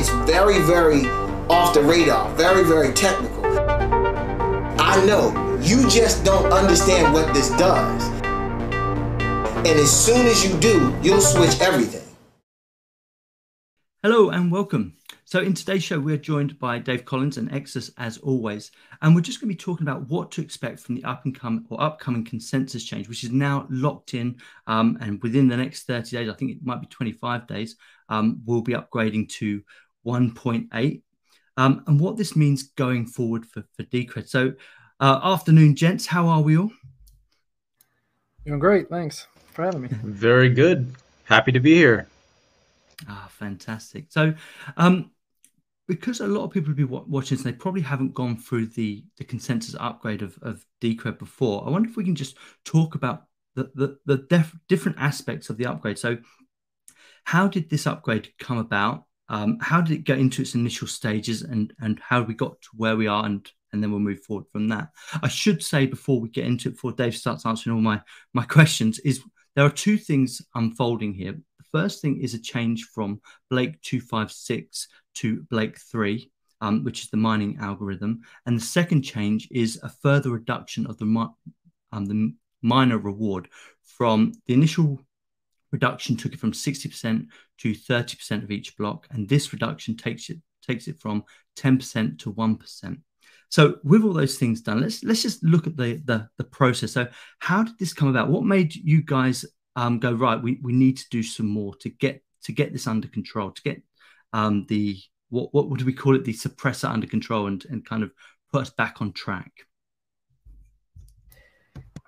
it's very, very off the radar, very, very technical. I know you just don't understand what this does. And as soon as you do, you'll switch everything. Hello and welcome. So, in today's show, we're joined by Dave Collins and Exitus as always, and we're just going to be talking about what to expect from the up and come or upcoming consensus change, which is now locked in. Um, and within the next 30 days, I think it might be 25 days, um, we'll be upgrading to 1.8. Um, and what this means going forward for, for Decred. So, uh, afternoon, gents. How are we all? Doing great. Thanks for having me. Very good. Happy to be here. Ah, fantastic. So, um, because a lot of people will be watching this, they probably haven't gone through the the consensus upgrade of of Decred before. I wonder if we can just talk about the the, the def- different aspects of the upgrade. So, how did this upgrade come about? Um, how did it get into its initial stages, and and how we got to where we are, and and then we'll move forward from that. I should say before we get into it, before Dave starts answering all my my questions, is there are two things unfolding here. The first thing is a change from Blake two five six to Blake three. Um, which is the mining algorithm, and the second change is a further reduction of the um, the miner reward from the initial reduction took it from 60% to 30% of each block, and this reduction takes it takes it from 10% to 1%. So with all those things done, let's let's just look at the the, the process. So how did this come about? What made you guys um, go right? We we need to do some more to get to get this under control, to get um, the what what do we call it? The suppressor under control and and kind of put us back on track.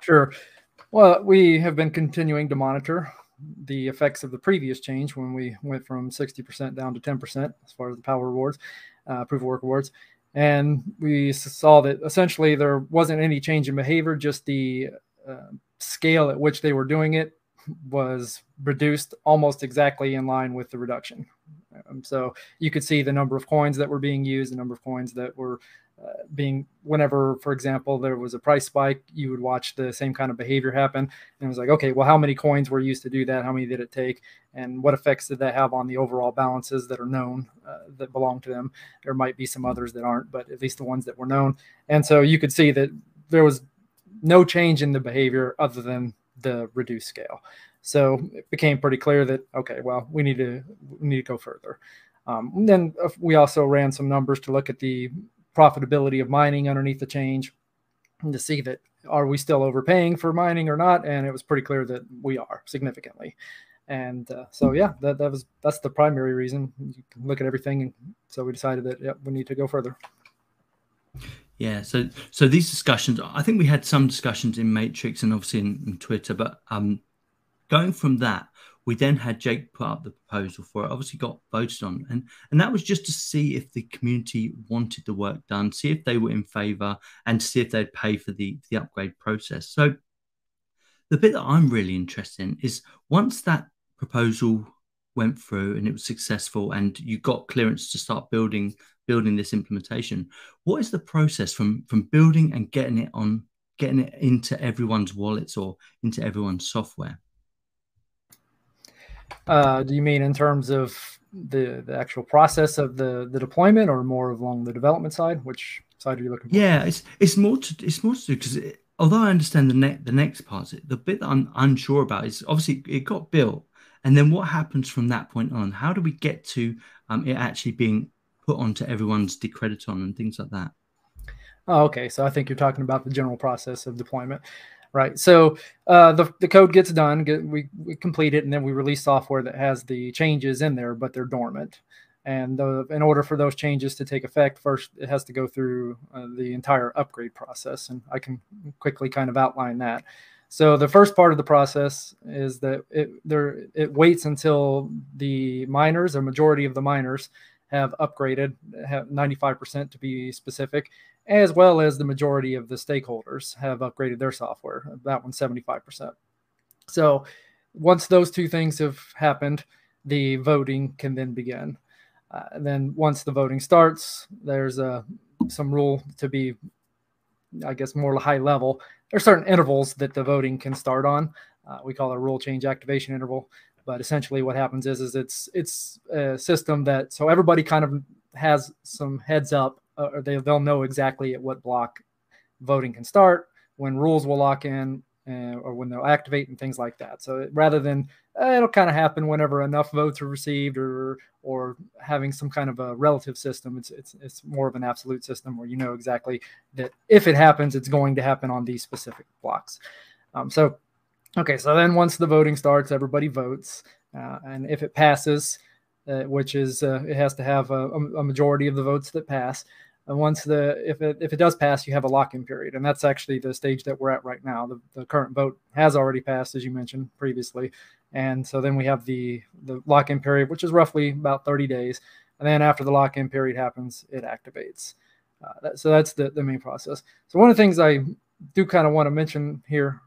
Sure. Well, we have been continuing to monitor the effects of the previous change when we went from 60% down to 10% as far as the power rewards, uh, proof of work rewards. And we saw that essentially there wasn't any change in behavior just the uh, scale at which they were doing it was reduced almost exactly in line with the reduction. Um, so you could see the number of coins that were being used the number of coins that were being whenever for example there was a price spike you would watch the same kind of behavior happen. And it was like okay well how many coins were used to do that? How many did it take? And what effects did that have on the overall balances that are known uh, that belong to them? There might be some others that aren't but at least the ones that were known. And so you could see that there was no change in the behavior other than the reduced scale. So it became pretty clear that okay well we need to we need to go further. Um, then uh, we also ran some numbers to look at the profitability of mining underneath the change to see that are we still overpaying for mining or not? And it was pretty clear that we are significantly. And uh, so yeah that, that was that's the primary reason. You can look at everything. And so we decided that yeah, we need to go further. Yeah so so these discussions i think we had some discussions in matrix and obviously in, in twitter but um going from that we then had Jake put up the proposal for it. Obviously, got voted on, and and that was just to see if the community wanted the work done, see if they were in favour, and see if they'd pay for the the upgrade process. So, the bit that I'm really interested in is once that proposal went through and it was successful, and you got clearance to start building building this implementation. What is the process from from building and getting it on, getting it into everyone's wallets or into everyone's software? Uh, do you mean in terms of the the actual process of the the deployment, or more along the development side? Which side are you looking for? Yeah, it's it's more to it's more to do because although I understand the next the next part, the bit that I'm unsure about is obviously it got built, and then what happens from that point on? How do we get to um, it actually being put onto everyone's Decrediton and things like that? Oh, okay. So I think you're talking about the general process of deployment right? So uh, the, the code gets done, get, we, we complete it, and then we release software that has the changes in there, but they're dormant. And the, in order for those changes to take effect, first it has to go through uh, the entire upgrade process. And I can quickly kind of outline that. So the first part of the process is that it there it waits until the miners, a majority of the miners, have upgraded, have 95% to be specific, as well as the majority of the stakeholders have upgraded their software. That one 75%. So once those two things have happened, the voting can then begin. Uh, then once the voting starts, there's a some rule to be, I guess, more high level. There's certain intervals that the voting can start on. Uh, we call it a rule change activation interval. But essentially, what happens is is it's it's a system that so everybody kind of has some heads up, uh, or they they'll know exactly at what block voting can start, when rules will lock in, uh, or when they'll activate and things like that. So rather than uh, it'll kind of happen whenever enough votes are received or or having some kind of a relative system, it's it's it's more of an absolute system where you know exactly that if it happens, it's going to happen on these specific blocks. Um, so okay, so then once the voting starts, everybody votes, uh, and if it passes, uh, which is uh, it has to have a, a majority of the votes that pass. And once the if it if it does pass, you have a lock-in period, and that's actually the stage that we're at right now. The, the current vote has already passed, as you mentioned previously, and so then we have the the lock-in period, which is roughly about 30 days, and then after the lock-in period happens, it activates. Uh, that, so that's the the main process. So one of the things I do kind of want to mention here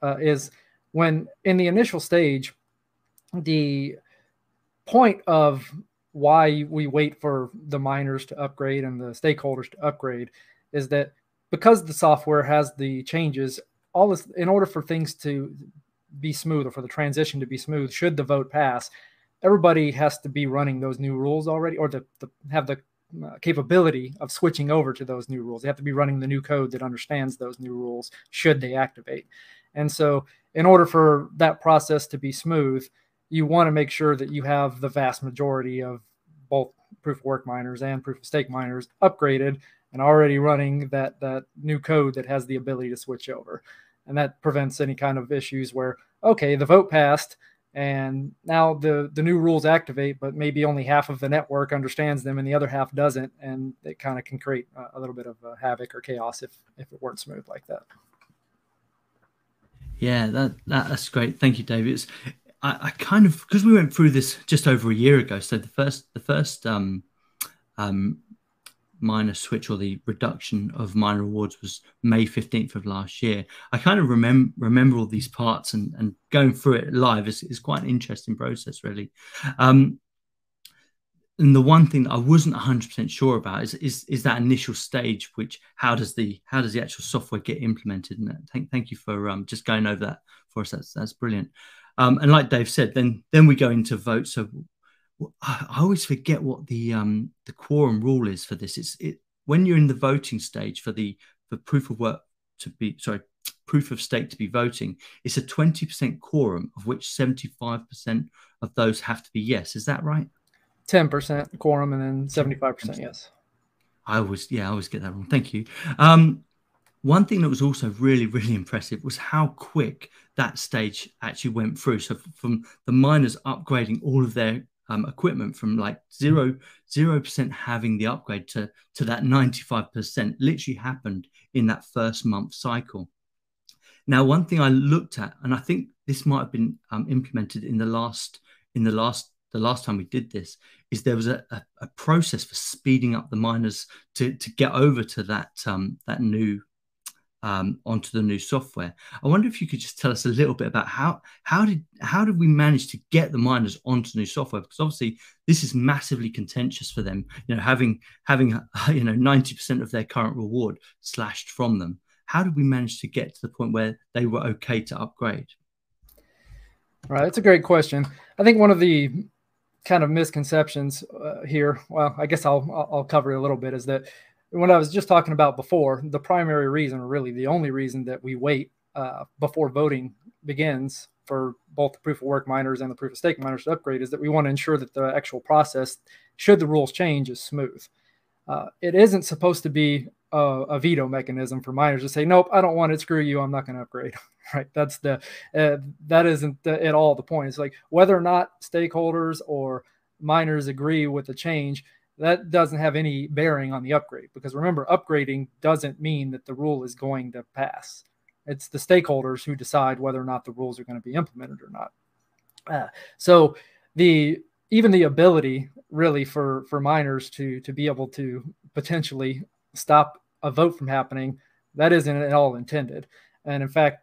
uh, is when in the initial stage, the point of why we wait for the miners to upgrade and the stakeholders to upgrade is that because the software has the changes, all this in order for things to be smooth or for the transition to be smooth, should the vote pass, everybody has to be running those new rules already or to, to have the uh, capability of switching over to those new rules. They have to be running the new code that understands those new rules should they activate. And so, in order for that process to be smooth, you want to make sure that you have the vast majority of both proof of work miners and proof of stake miners upgraded and already running that that new code that has the ability to switch over. And that prevents any kind of issues where okay the vote passed and now the the new rules activate but maybe only half of the network understands them and the other half doesn't. And it kind of can create a, a little bit of uh, havoc or chaos if if it weren't smooth like that. Yeah that, that that's great. Thank you david. It's, I, I kind of because we went through this just over a year ago. So the first the first um, um, miner switch or the reduction of miner rewards was May 15th of last year. I kind of remember remember all these parts and, and going through it live is, is quite an interesting process, really. Um, and the one thing that I wasn't 100% sure about is, is is that initial stage, which how does the how does the actual software get implemented? And thank thank you for um, just going over that for us. That's that's brilliant. Um, and like Dave said, then then we go into vote. So I, I always forget what the um, the quorum rule is for this. It's it when you're in the voting stage for the for proof of work to be sorry proof of stake to be voting. It's a twenty percent quorum of which seventy five percent of those have to be yes. Is that right? Ten percent quorum and then seventy five percent yes. I always yeah I always get that wrong. Thank you. Um, one thing that was also really, really impressive was how quick that stage actually went through. So from the miners upgrading all of their um, equipment from like zero zero percent having the upgrade to to that 95% literally happened in that first month cycle. Now, one thing I looked at, and I think this might have been um, implemented in the last in the last the last time we did this, is there was a, a, a process for speeding up the miners to to get over to that um, that new um, onto the new software. I wonder if you could just tell us a little bit about how how did how did we manage to get the miners onto new software? Because obviously this is massively contentious for them. You know, having having you know ninety percent of their current reward slashed from them. How did we manage to get to the point where they were okay to upgrade? Right, that's a great question. I think one of the kind of misconceptions uh, here, well, I guess I'll I'll cover a little bit, is that what I was just talking about before, the primary reason, or really the only reason that we wait uh, before voting begins for both the proof of work miners and the proof of stake miners to upgrade is that we want to ensure that the actual process, should the rules change, is smooth. Uh, it isn't supposed to be a, a, veto mechanism for miners to say, "Nope, I don't want it. Screw you. I'm not going to upgrade." right? That's the uh, that isn't the, at all the point. It's like whether or not stakeholders or miners agree with the change that doesn't have any bearing on the upgrade because remember, upgrading doesn't mean that the rule is going to pass. It's the stakeholders who decide whether or not the rules are going to be implemented or not. Uh, so the even the ability really for for miners to to be able to potentially stop a vote from happening that isn't at all intended and in fact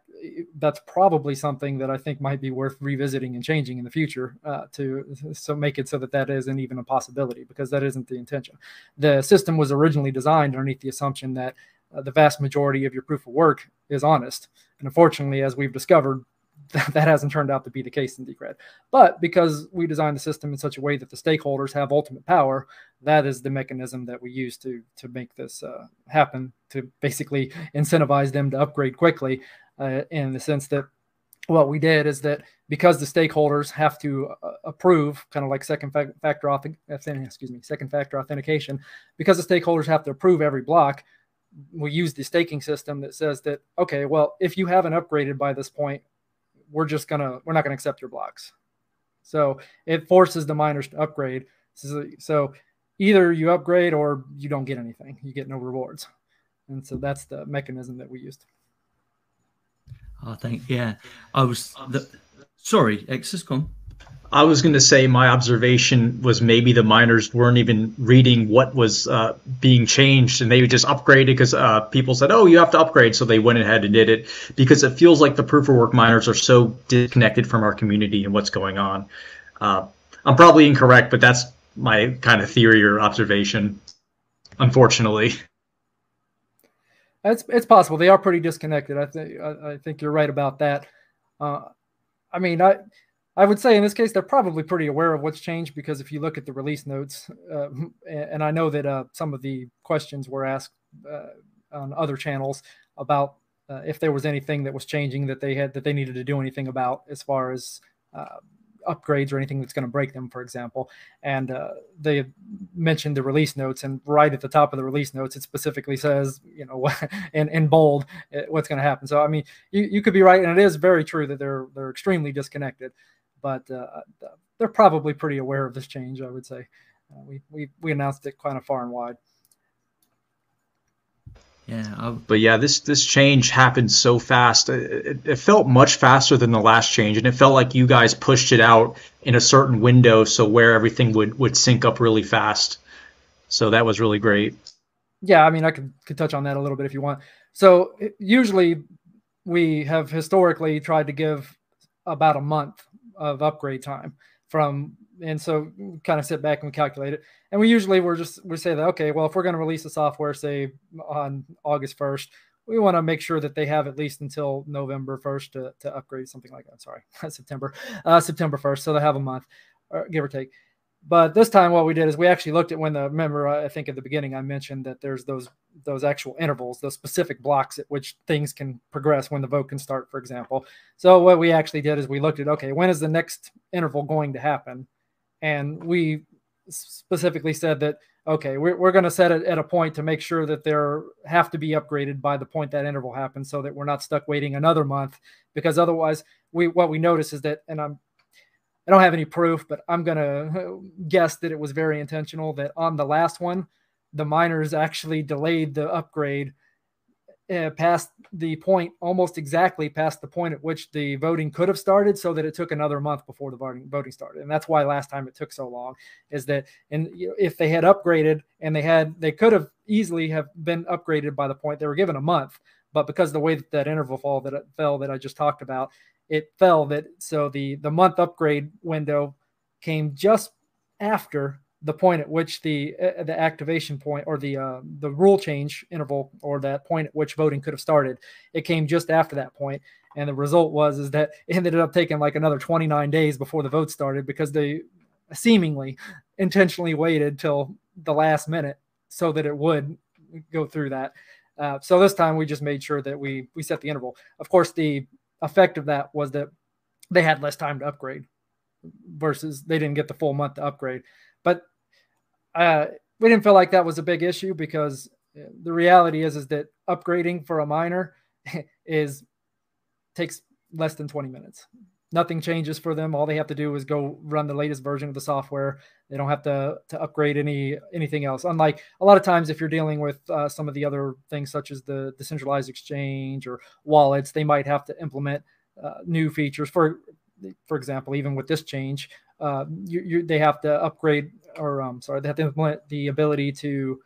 that's probably something that I think might be worth revisiting and changing in the future uh, to so make it so that that isn't even a possibility because that isn't the intention. The system was originally designed underneath the assumption that uh, the vast majority of your proof of work is honest, and unfortunately, as we've discovered, that hasn't turned out to be the case in Decred. But because we designed the system in such a way that the stakeholders have ultimate power, that is the mechanism that we use to to make this uh, happen. To basically incentivize them to upgrade quickly, uh, in the sense that what we did is that because the stakeholders have to uh, approve, kind of like second factor authentication, excuse me, second factor authentication, because the stakeholders have to approve every block. We use the staking system that says that okay, well, if you haven't upgraded by this point, we're just gonna we're not gonna accept your blocks. So it forces the miners to upgrade. So, either you upgrade or you don't get anything. You get no rewards. And so that's the mechanism that we used. Ah, I think yeah. I was the, sorry, Exitus gone. I was going to say my observation was maybe the miners weren't even reading what was uh, being changed, and they just upgraded because uh, people said, "Oh, you have to upgrade," so they went ahead and did it because it feels like the proof of work miners are so disconnected from our community and what's going on. Uh, I'm probably incorrect, but that's my kind of theory or observation. Unfortunately, it's it's possible they are pretty disconnected. I think I, think you're right about that. Uh, I mean, I I would say in this case, they're probably pretty aware of what's changed because if you look at the release notes, uh, and I know that uh, some of the questions were asked uh, on other channels about uh, if there was anything that was changing that they had that they needed to do anything about as far as uh, upgrades or anything that's going to break them, for example. And uh, they mentioned the release notes, and right at the top of the release notes, it specifically says, you know, in, in bold, what's going to happen. So, I mean, you, you could be right, and it is very true that they're they're extremely disconnected but uh, they're probably pretty aware of this change. I would say uh, we, we we announced it kind of far and wide. Yeah, I'll... but yeah, this this change happened so fast. It, it, felt much faster than the last change, and it felt like you guys pushed it out in a certain window, so where everything would would sync up really fast. So that was really great. Yeah, I mean, I could could touch on that a little bit if you want. So usually we have historically tried to give about a month of upgrade time from and so kind of sit back and we calculate it. And we usually we're just we say that okay well if we're going to release the software say on august 1st we want to make sure that they have at least until november 1st to, to upgrade something like that. Sorry september uh, september 1st so they have a month or give or take but this time, what we did is we actually looked at when the remember uh, I think at the beginning I mentioned that there's those those actual intervals, those specific blocks at which things can progress when the vote can start, for example. So what we actually did is we looked at okay, when is the next interval going to happen, and we specifically said that okay, we're, we're going to set it at a point to make sure that there have to be upgraded by the point that interval happens, so that we're not stuck waiting another month because otherwise we what we notice is that and I'm I don't have any proof, but I'm going to guess that it was very intentional that on the last one, the miners actually delayed the upgrade uh, past the point, almost exactly past the point at which the voting could have started, so that it took another month before the voting voting started. And that's why last time it took so long. Is that and if they had upgraded and they had they could have easily have been upgraded by the point they were given a month, but because the way that that interval fall that fell that I just talked about, it fell that so the the month upgrade window came just after the point at which the uh, the activation point or the uh, the rule change interval or that point at which voting could have started it came just after that point. And the result was is that it ended up taking like another 29 days before the vote started because they seemingly intentionally waited till the last minute so that it would go through that. Uh, so this time we just made sure that we we set the interval. Of course the effect of that was that they had less time to upgrade versus they didn't get the full month to upgrade. But uh, we didn't feel like that was a big issue because the reality is is that upgrading for a miner is takes less than 20 minutes. Nothing changes for them. All they have to do is go run the latest version of the software. They don't have to to upgrade any anything else. Unlike a lot of times, if you're dealing with uh, some of the other things such as the decentralized exchange or wallets, they might have to implement uh, new features. For for example, even with this change, uh, you, you, they have to upgrade or um, sorry, they have to implement the ability to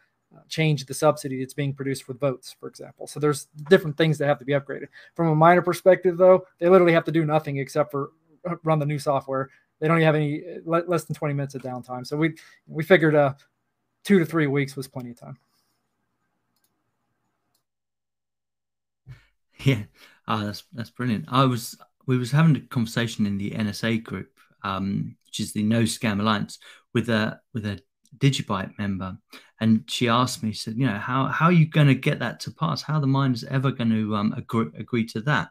change the subsidy that's being produced for votes, for example. So there's different things that have to be upgraded. From a miner perspective, though, they literally have to do nothing except for run the new software. They don't have any less than 20 minutes of downtime. So we we figured uh, two to three weeks was plenty of time. Yeah, oh, that's that's brilliant. I was we was having a conversation in the NSA group, um, which is the No Scam Alliance, with a with a Digibyte member, and she asked me, she said, you know, how how are you going to get that to pass? How the miners ever going to um, agree, agree to that?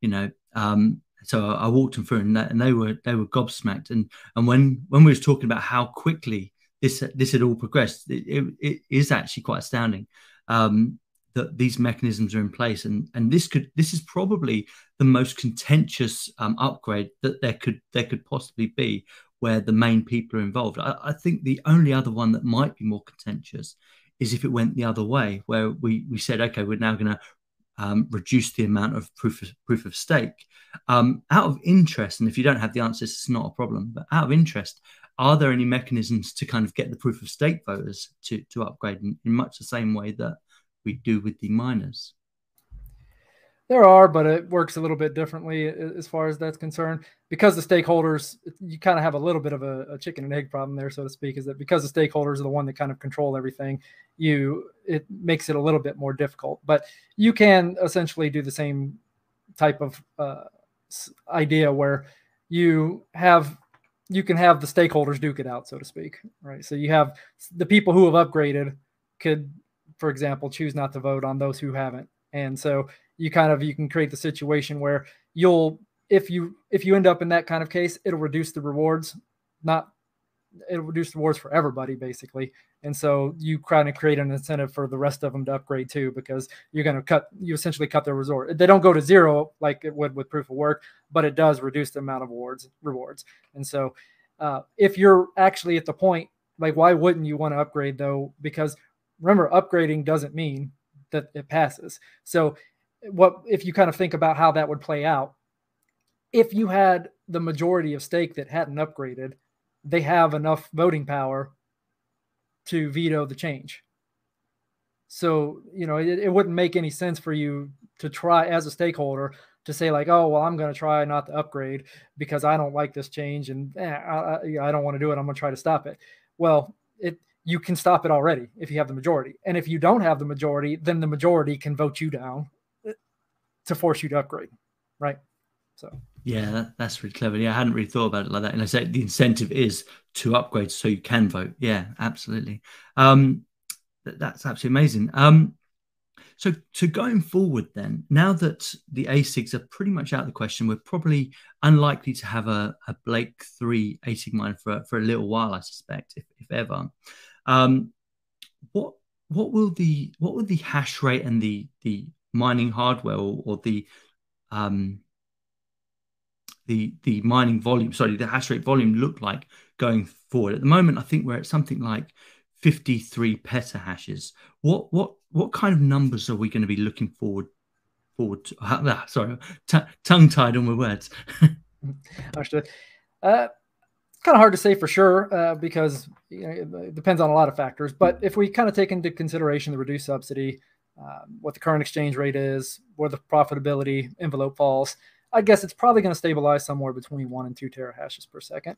You know, um, so I, I walked them through, and, that, and they were they were gobsmacked. And and when when we was talking about how quickly this this had all progressed, it, it, it is actually quite astounding. Um, that these mechanisms are in place and and this could this is probably the most contentious um, upgrade that there could there could possibly be where the main people are involved I, I, think the only other one that might be more contentious is if it went the other way where we we said okay we're now going to um, reduce the amount of proof of, proof of stake um, out of interest and if you don't have the answers it's not a problem but out of interest are there any mechanisms to kind of get the proof of stake voters to to upgrade in, in much the same way that we do with the miners? There are, but it works a little bit differently as far as that's concerned. Because the stakeholders, you kind of have a little bit of a, a, chicken and egg problem there, so to speak. Is that because the stakeholders are the one that kind of control everything, you it makes it a little bit more difficult. But you can essentially do the same type of uh, idea where you have you can have the stakeholders duke it out, so to speak, right? So you have the people who have upgraded could for example, choose not to vote on those who haven't. And so you kind of you can create the situation where you'll if you if you end up in that kind of case, it'll reduce the rewards, not it'll reduce the rewards for everybody basically. And so you kind of create an incentive for the rest of them to upgrade too, because you're going to cut you essentially cut their resort. They don't go to zero like it would with proof of work, but it does reduce the amount of rewards rewards. And so uh, if you're actually at the point like why wouldn't you want to upgrade though? Because remember upgrading doesn't mean that it passes. So what if you kind of think about how that would play out if you had the majority of stake that hadn't upgraded they have enough voting power to veto the change. So you know it, it wouldn't make any sense for you to try as a stakeholder to say like oh well i'm going to try not to upgrade because i don't like this change and eh, I, I, I don't want to do it. I'm going to try to stop it. Well it you can stop it already if you have the majority. And if you don't have the majority, then the majority can vote you down uh, to force you to upgrade, right? So yeah, that, that's really clever. Yeah, I hadn't really thought about it like that. And I said the incentive is to upgrade so you can vote. Yeah, absolutely. Um, that's absolutely amazing. Um, so, to going forward, then, now that the ASICs are pretty much out of the question, we're probably unlikely to have a, a Blake 3 ASIC mine for, for a little while, I suspect, if, if ever. Um, what what will the what will the hash rate and the the mining hardware or, or the um, the the mining volume, sorry, the hash rate volume look like going forward? At the moment, I think we're at something like 53 petahashes. What what what kind of numbers are we going to be looking forward forward to? Uh, sorry, t- tongue tied on my words. Understood. Uh, kind of hard to say for sure uh, because you know, it depends on a lot of factors. But if we kind of take into consideration the reduced subsidy, uh, what the current exchange rate is, where the profitability envelope falls, I guess it's probably going to stabilize somewhere between one and two terahashes per second.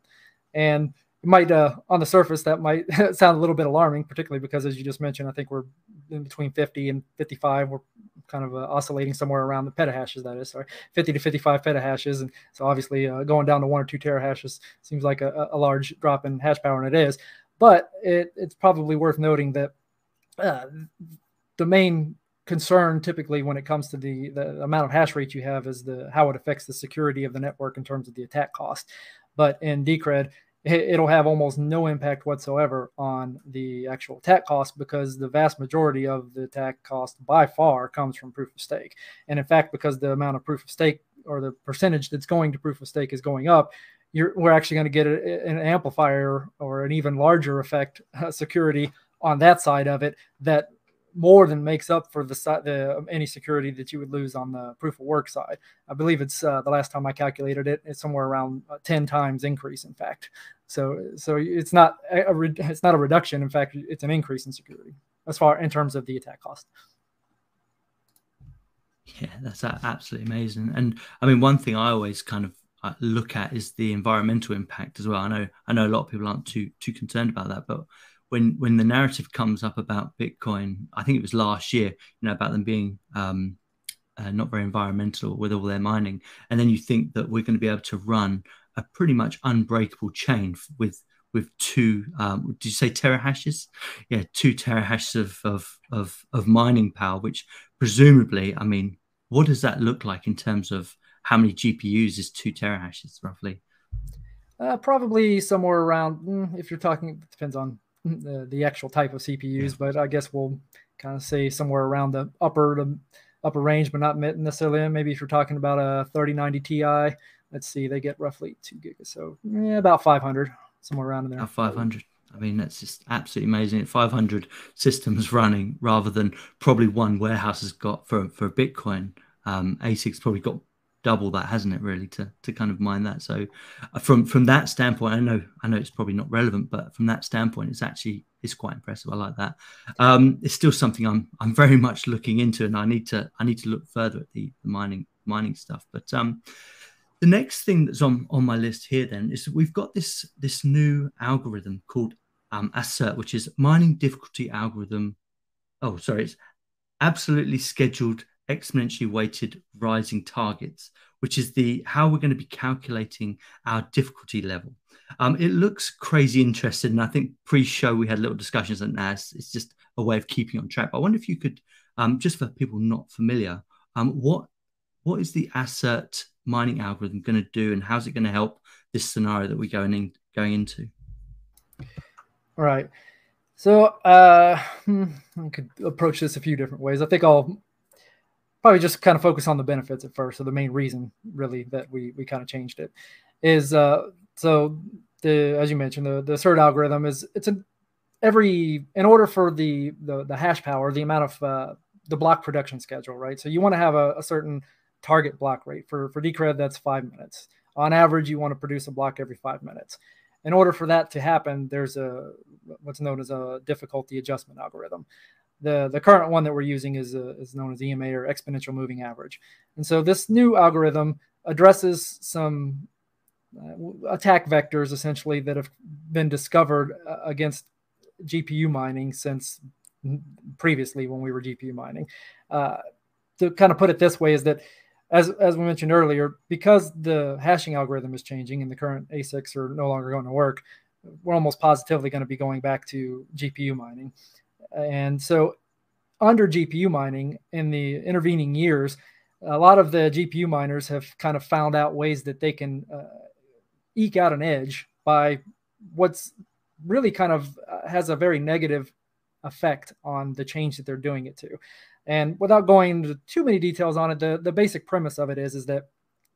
And it might, uh, on the surface, that might sound a little bit alarming, particularly because, as you just mentioned, I think we're in between 50 and 55. We're kind of uh, oscillating somewhere around the petahashes, that is, sorry, 50 to 55 petahashes. And so obviously uh, going down to one or two terahashes seems like a, a, large drop in hash power, and it is. But it, it's probably worth noting that uh, the main concern typically when it comes to the, the amount of hash rate you have is the how it affects the security of the network in terms of the attack cost. But in Decred, it'll have almost no impact whatsoever on the actual attack cost because the vast majority of the attack cost by far comes from proof of stake. And in fact, because the amount of proof of stake or the percentage that's going to proof of stake is going up, we're actually going to get a, an amplifier or an even larger effect uh, security on that side of it that more than makes up for the, the any security that you would lose on the proof of work side. I believe it's uh, the last time I calculated it, it's somewhere around uh, 10 times increase. In fact, so so it's not a, it's not a reduction. In fact, it's an increase in security as far in terms of the attack cost. Yeah, that's absolutely amazing. And I mean, one thing I always kind of look at is the environmental impact as well. I know I know a lot of people aren't too too concerned about that, but when when the narrative comes up about Bitcoin, I think it was last year, you know, about them being um, uh, not very environmental with all their mining, and then you think that we're going to be able to run a pretty much unbreakable chain with with two um, did you say terahashes yeah two terahashes of, of of of mining power which presumably i mean what does that look like in terms of how many gpus is two terahashes roughly uh, probably somewhere around mm, if you're talking depends on the, the actual type of cpus yeah. but i guess we'll kind of say somewhere around the upper the upper range but not necessarily maybe if you're talking about a 3090 ti let's see they get roughly two gigas so yeah, about 500 somewhere around in there. 500. I mean, that's just absolutely amazing. 500 systems running rather than probably one warehouse has got for, for Bitcoin. Um, ASIC's probably got double that, hasn't it? Really, to to kind of mine that. So, uh, from from that standpoint, I know I know it's probably not relevant, but from that standpoint, it's actually it's quite impressive. I like that. Um, it's still something I'm I'm very much looking into, and I need to I need to look further at the, the mining mining stuff. But um, the next thing that's on, on my list here then is we've got this this new algorithm called um, ASERT, which is mining difficulty algorithm. Oh, sorry, it's absolutely scheduled exponentially weighted rising targets, which is the how we're going to be calculating our difficulty level. Um, it looks crazy interesting, and I think pre-show we had little discussions on that. It's just a way of keeping on track. But I wonder if you could, um, just for people not familiar, um, what what is the ASERT mining algorithm going to do and how's it going to help this scenario that we're going in, going into? All right. So uh, hmm, I could approach this a few different ways. I think I'll probably just kind of focus on the benefits at first. So the main reason, really, that we we kind of changed it is uh, so the as you mentioned the the ASERT algorithm is it's a every in order for the the, the hash power the amount of uh, the block production schedule right. So you want to have a, a certain target block rate. For, for Decred, that's five minutes. On average, you want to produce a block every five minutes. In order for that to happen, there's a what's known as a difficulty adjustment algorithm. The, the current one that we're using is, a, is known as EMA or exponential moving average. And so this new algorithm addresses some uh, attack vectors essentially that have been discovered uh, against GPU mining since previously when we were GPU mining. Uh, to kind of put it this way, is that as as we mentioned earlier, because the hashing algorithm is changing and the current ASICs are no longer going to work, we're almost positively going to be going back to GPU mining. And so, under GPU mining in the intervening years, a lot of the GPU miners have kind of found out ways that they can uh, eke out an edge by what's really kind of uh, has a very negative effect on the change that they're doing it to. And without going into too many details on it, the, the basic premise of it is, is that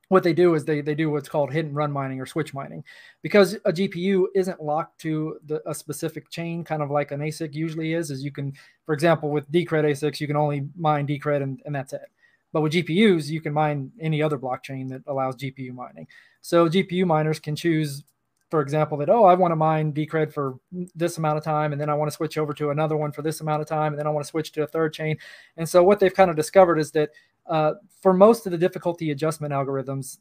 what they do is they, they do what's called hit and run mining or switch mining. Because a gpu isn't locked to the, a specific chain kind of like an asic usually is is you can for example with decred asics you can only mine decred and, and that's it. But with gpus you can mine any other blockchain that allows gpu mining. So gpu miners can choose for example, that, oh, I want to mine Decred for this amount of time, and then I want to switch over to another one for this amount of time, and then I want to switch to a third chain. And so what they've kind of discovered is that uh, for most of the difficulty adjustment algorithms,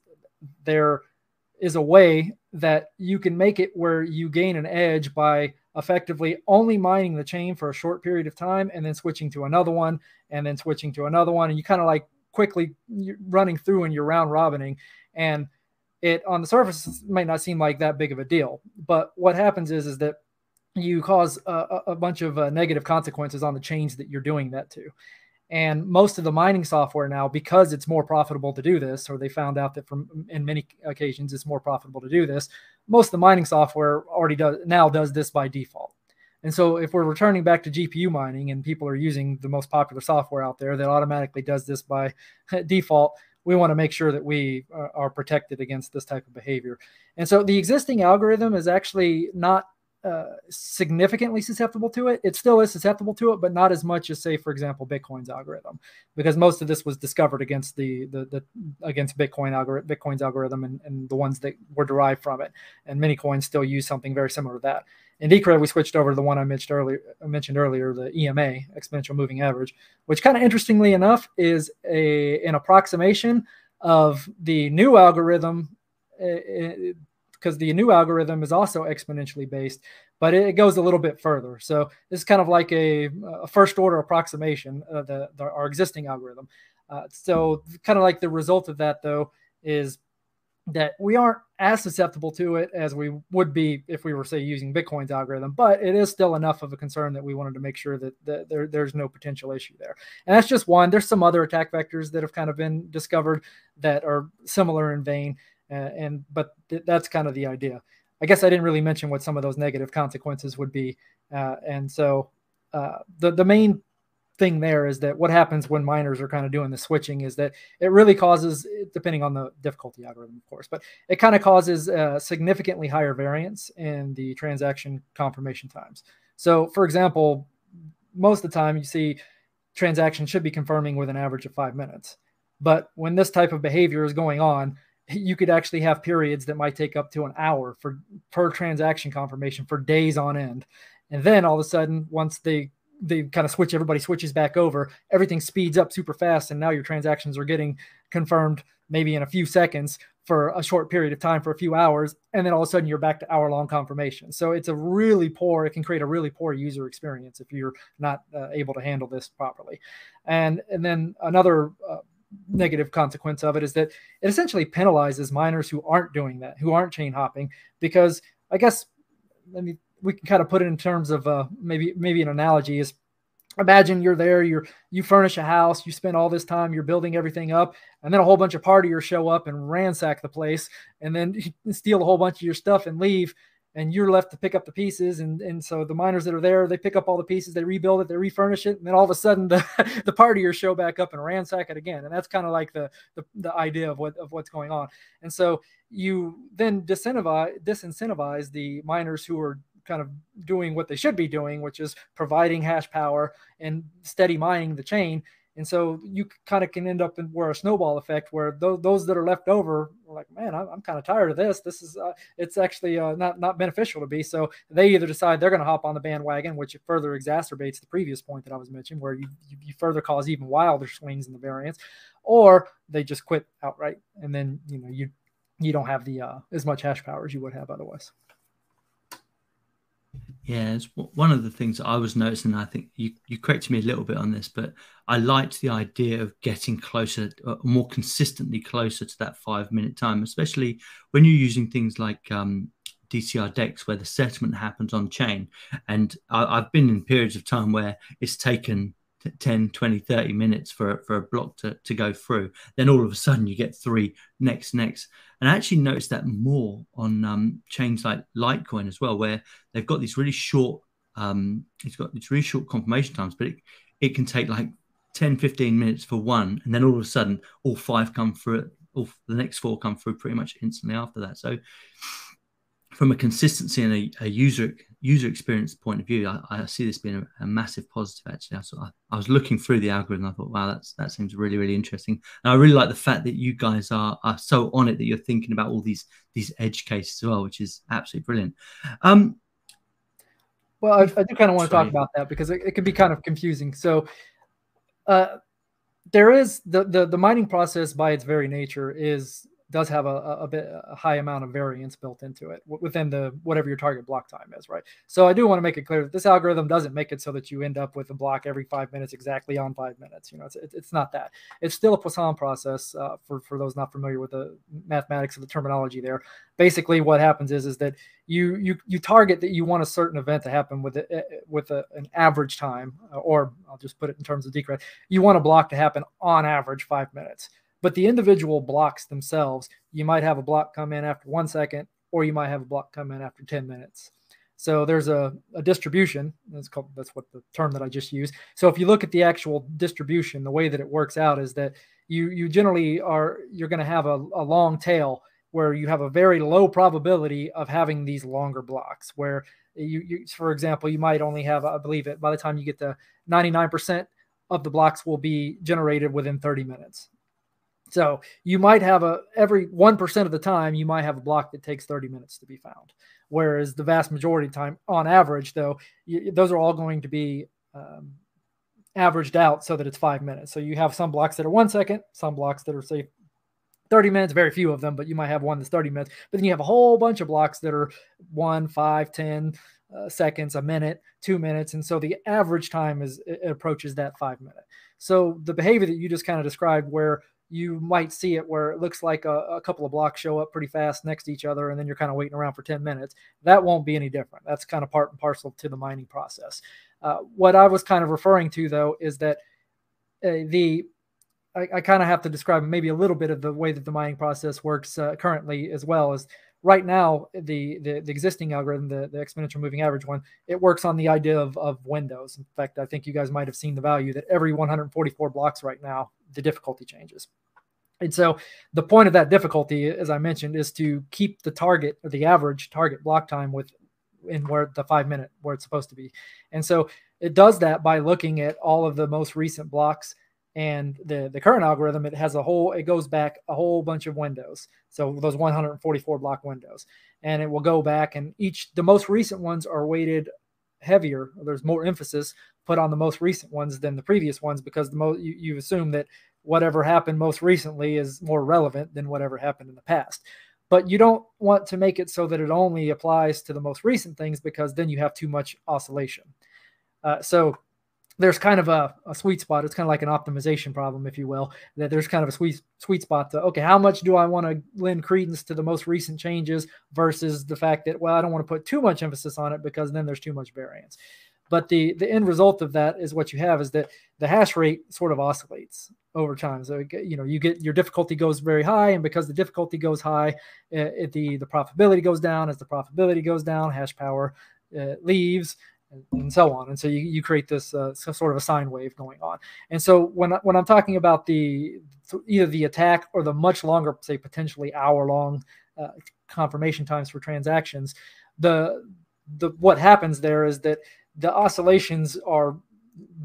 there is a way that you can make it where you gain an edge by effectively only mining the chain for a short period of time and then switching to another one and then switching to another one. And you kind of like quickly running through and you're round robining. And it on the surface might not seem like that big of a deal but what happens is is that you cause a, a bunch of uh, negative consequences on the chains that you're doing that to and most of the mining software now because it's more profitable to do this or they found out that from in many occasions it's more profitable to do this most of the mining software already does now does this by default and so if we're returning back to gpu mining and people are using the most popular software out there that automatically does this by default we want to make sure that we uh, are protected against this type of behavior. And so the existing algorithm is actually not uh, significantly susceptible to it. It still is susceptible to it, but not as much as, say, for example, Bitcoin's algorithm, because most of this was discovered against the the, the against Bitcoin algorithm, Bitcoin's algorithm, and, and the ones that were derived from it. And many coins still use something very similar to that. In Decred, we switched over to the one I mentioned earlier, I mentioned earlier, the EMA, exponential moving average, which kind of interestingly enough is a an approximation of the new algorithm because the new algorithm is also exponentially based, but it, goes a little bit further. So this is kind of like a, a first order approximation of the, the, our existing algorithm. Uh, so, kind of like the result of that, though, is that we aren't as susceptible to it as we would be if we were, say, using Bitcoin's algorithm, but it is still enough of a concern that we wanted to make sure that, that there, there's no potential issue there. And that's just one. There's some other attack vectors that have kind of been discovered that are similar in vein, uh, and but th- that's kind of the idea. I guess I didn't really mention what some of those negative consequences would be, uh, and so uh, the the main thing there is that what happens when miners are kind of doing the switching is that it really causes, depending on the difficulty algorithm, of course, but it kind of causes a significantly higher variance in the transaction confirmation times. So, for example, most of the time you see transactions should be confirming with an average of five minutes. But when this type of behavior is going on, you could actually have periods that might take up to an hour for per transaction confirmation for days on end. And then all of a sudden, once they they kind of switch everybody switches back over everything speeds up super fast and now your transactions are getting confirmed maybe in a few seconds for a short period of time for a few hours and then all of a sudden you're back to hour long confirmation so it's a really poor it can create a really poor user experience if you're not uh, able to handle this properly and and then another uh, negative consequence of it is that it essentially penalizes miners who aren't doing that who aren't chain hopping because i guess let me we can kind of put it in terms of uh, maybe maybe an analogy is imagine you're there you're you furnish a house you spend all this time you're building everything up and then a whole bunch of partiers show up and ransack the place and then steal a whole bunch of your stuff and leave and you're left to pick up the pieces. And and so the miners that are there they pick up all the pieces they rebuild it they refurnish it. And then all of a sudden the the partiers show back up and ransack it again. And that's kind of like the, the the idea of what of what's going on. And so you then disincentivize disincentivize the miners who are kind of doing what they should be doing, which is providing hash power and steady mining the chain. And so you kind of can end up in where a snowball effect, where th- those that are left over are like, man, I'm, I'm kind of tired of this. This is, uh, it's actually uh, not not beneficial to be. So they either decide they're going to hop on the bandwagon, which further exacerbates the previous point that I was mentioning, where you, you, you further cause even wilder swings in the variance, or they just quit outright, and then you know you you don't have the uh, as much hash power as you would have otherwise. Yeah, it's one of the things I was noticing. I think you, you corrected me a little bit on this, but I liked the idea of getting closer, uh, more consistently closer to that five minute time, especially when you're using things like um, DCR DEX where the settlement happens on chain. And I, have been in periods of time where it's taken 10 20 30 minutes for, for a block to, to go through then all of a sudden you get three next next and i actually noticed that more on um, chains like litecoin as well where they've got these really short um, it's got these really short confirmation times but it, it can take like 10 15 minutes for one and then all of a sudden all five come through all the next four come through pretty much instantly after that. So from a consistency and a, a user user experience point of view, I, I see this being a, a, massive positive. Actually, I, I, was looking through the algorithm. I thought, wow, that's that seems really really interesting. And I really like the fact that you guys are are so on it that you're thinking about all these these edge cases as well, which is absolutely brilliant. Um, well, I, I do kind of want to talk about that because it, it can be kind of confusing. So, uh, there is the, the the mining process by its very nature is does have a, a bit a high amount of variance built into it within the whatever your target block time is, right? So I do want to make it clear that this algorithm doesn't make it so that you end up with a block every five minutes exactly on five minutes. You know, it's it's not that. It's still a Poisson process uh, for for those not familiar with the mathematics of the terminology. There, basically, what happens is is that you you you target that you want a certain event to happen with it with a, an average time, or I'll just put it in terms of decred. You want a block to happen on average five minutes. But the individual blocks themselves, you might have a block come in after one second, or you might have a block come in after 10 minutes. So there's a, a distribution. That's called that's what the term that I just used. So if you look at the actual distribution, the way that it works out is that you you generally are you're going to have a, a long tail where you have a very low probability of having these longer blocks where you, you for example you might only have i believe it by the time you get to 99% of the blocks will be generated within 30 minutes so you might have a every 1% of the time, you might have a block that takes 30 minutes to be found. Whereas the vast majority of time, on average, though, you, those are all going to be um, averaged out so that it's five minutes. So you have some blocks that are one second, some blocks that are, say, 30 minutes, very few of them, but you might have one that's 30 minutes. But then you have a whole bunch of blocks that are one, five, 10, uh, seconds, a minute, two minutes, and so the average time is approaches that five minute. So the behavior that you just kind of described, where you might see it where it looks like a, a, couple of blocks show up pretty fast next to each other and then you're kind of waiting around for 10 minutes. That won't be any different. That's kind of part and parcel to the mining process. Uh, what i was kind of referring to though is that uh, the I, I kind of have to describe maybe a little bit of the way that the mining process works uh, currently as well as right now the, the, the existing algorithm the, the exponential moving average one it works on the idea of, of windows. In fact i think you guys might have seen the value that every 144 blocks right now the difficulty changes and so the point of that difficulty, as I mentioned, is to keep the target or the average target block time with in where the five minute where it's supposed to be. And so it does that by looking at all of the most recent blocks and the the current algorithm. It has a whole it goes back a whole bunch of windows. So those 144 block windows. And it will go back and each the most recent ones are weighted heavier there's more emphasis put on the most recent ones than the previous ones because the most you, you assume that whatever happened most recently is more relevant than whatever happened in the past. But you don't want to make it so that it only applies to the most recent things because then you have too much oscillation. Uh, so there's kind of a, a, sweet spot. It's kind of like an optimization problem, if you will, that there's kind of a sweet sweet spot to okay, how much do I want to lend credence to the most recent changes versus the fact that well, I don't want to put too much emphasis on it because then there's too much variance. But the the end result of that is what you have is that the hash rate sort of oscillates over time. So you know you get your difficulty goes very high, and because the difficulty goes high, it, the the profitability goes down. As the profitability goes down, hash power uh, leaves, and so on. And so you, you create this uh, sort of a sine wave going on. And so when when I'm talking about the either the attack or the much longer, say potentially hour long uh, confirmation times for transactions, the the what happens there is that the oscillations are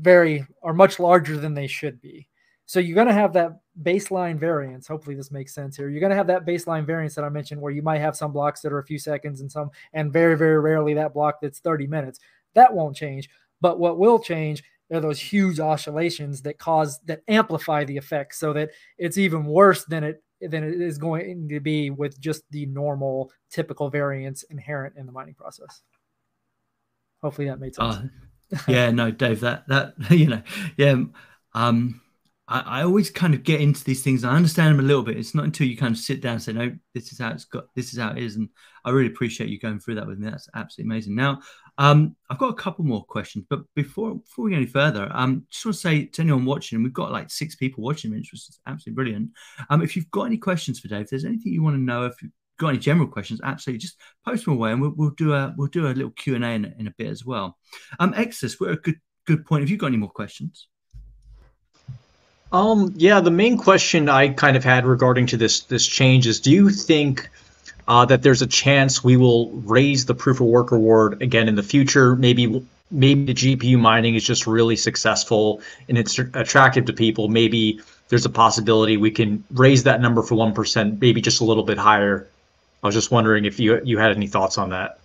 very are much larger than they should be. So you're going to have that baseline variance. Hopefully this makes sense here. You're going to have that baseline variance that I mentioned where you might have some blocks that are a few seconds and some and very very rarely that block that's 30 minutes. That won't change. But what will change are those huge oscillations that cause that amplify the effect so that it's even worse than it than it is going to be with just the normal typical variance inherent in the mining process. Hopefully that made sense. Uh, yeah, no, Dave, that that you know, yeah, um, I, I, always kind of get into these things. I understand them a little bit. It's not until you kind of sit down and say, "No, this is how it's got. This is how it is." And I really appreciate you going through that with me. That's absolutely amazing. Now, um, I've got a couple more questions, but before before we go any further, um, just want to say to anyone watching, we've got like six people watching, which was absolutely brilliant. Um, if you've got any questions for Dave, if there's anything you want to know, if you've got any general questions, absolutely just post them away, and we'll, we'll do a we'll do a little Q and A in, in, a bit as well. Um, Exitus, we're a good good point. Have you got any more questions? Um, yeah, the main question I kind of had regarding to this this change is: Do you think uh, that there's a chance we will raise the proof of work reward again in the future? Maybe maybe the GPU mining is just really successful and it's attractive to people. Maybe there's a possibility we can raise that number for one percent, maybe just a little bit higher. I was just wondering if you you had any thoughts on that.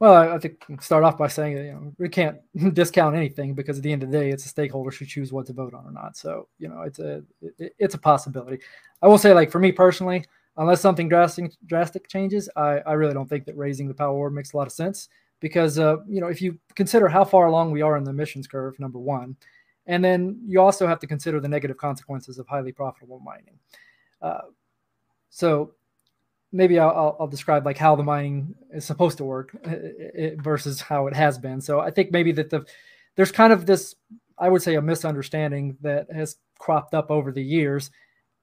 Well, I think start off by saying that you know we can't discount anything because at the end of the day, it's the stakeholders who choose what to vote on or not. So you know, it's a it, it's a possibility. I will say, like for me personally, unless something drastic drastic changes, I I really don't think that raising the power makes a lot of sense because uh, you know if you consider how far along we are in the emissions curve, number one, and then you also have to consider the negative consequences of highly profitable mining. Uh, so maybe I'll, I'll, describe like how the mining is supposed to work uh, uh, versus how it has been. So I think maybe that the there's kind of this I would say a misunderstanding that has cropped up over the years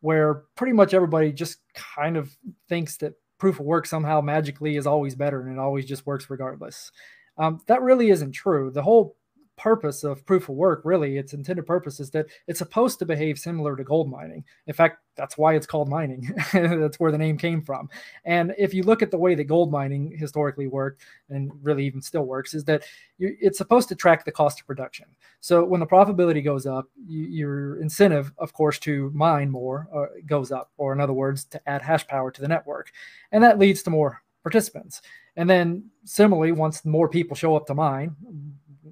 where pretty much everybody just kind of thinks that proof of work somehow magically is always better and it always just works regardless. Um, that really isn't true. The whole purpose of proof of work, really, its intended purpose is that it's supposed to behave similar to gold mining. In fact, that's why it's called mining. that's where the name came from. And if you look at the way that gold mining historically worked, and really even still works, is that it's supposed to track the cost of production. So when the profitability goes up, you, your incentive, of course, to mine more uh, goes up, or in other words, to add hash power to the network. And that leads to more participants. And then similarly, once more people show up to mine,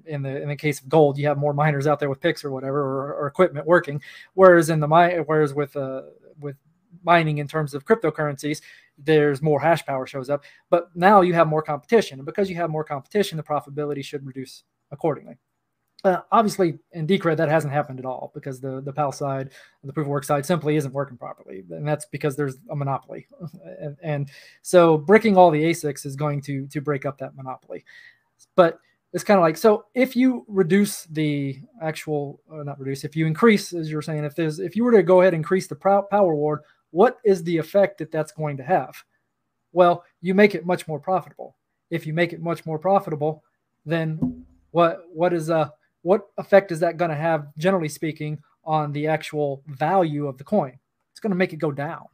in the in the case of gold, you have more miners out there with picks or whatever or, or equipment working. Whereas in the mine, whereas with uh, with mining in terms of cryptocurrencies, there's more hash power shows up. But now you have more competition, and because you have more competition, the profitability should reduce accordingly. Uh, obviously, in Decred, that hasn't happened at all because the the PoW side, the proof of work side, simply isn't working properly, and that's because there's a monopoly. and, and so, bricking all the ASICs is going to to break up that monopoly. But it's kind of like so if you reduce the actual uh, not reduce if you increase as you're saying if there's if you were to go ahead and increase the PoW reward what is the effect that that's going to have? Well you make it much more profitable. If you make it much more profitable then what what is uh what effect is that going to have generally speaking on the actual value of the coin? It's going to make it go down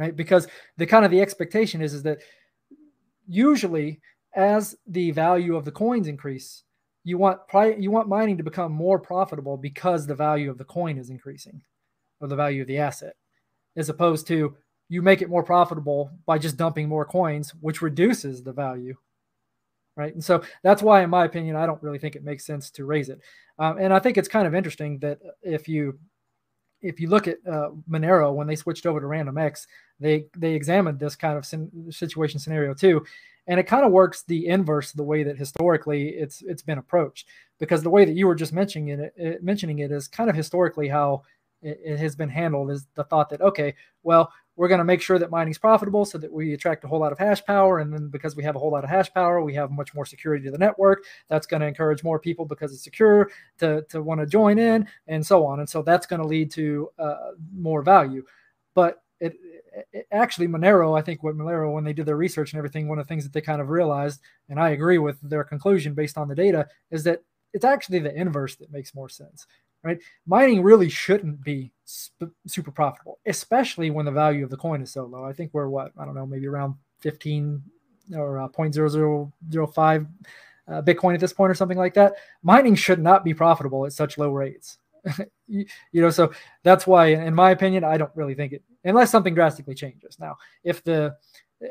right? Because the kind of the expectation is is that usually as the value of the coins increase, you want pri- you want mining to become more profitable because the value of the coin is increasing, or the value of the asset, as opposed to you make it more profitable by just dumping more coins, which reduces the value. Right. And so that's why, in my opinion, I don't really think it makes sense to raise it. Um, and I think it's kind of interesting that if you if you look at uh, Monero when they switched over to RandomX, they they examined this kind of situation scenario too, and it kind of works the inverse of the way that historically it's it's been approached because the way that you were just mentioning it, it mentioning it is kind of historically how it, it, has been handled is the thought that okay well we're going to make sure that mining's profitable so that we attract a whole lot of hash power. And then because we have a whole lot of hash power we have much more security to the network. That's going to encourage more people because it's secure to, to want to join in and so on. And so that's going to lead to uh, more value. But it, actually Monero, I think what Monero, when they did their research and everything, one of the things that they kind of realized, and I agree with their conclusion based on the data, is that it's actually the inverse that makes more sense, right? Mining really shouldn't be sp- super profitable, especially when the value of the coin is so low. I think we're what I don't know, maybe around 15 or uh, 0.0005 uh, Bitcoin at this point or something like that. Mining should not be profitable at such low rates. you, you know, so that's why, in my opinion, I don't really think it unless something drastically changes. Now, if the,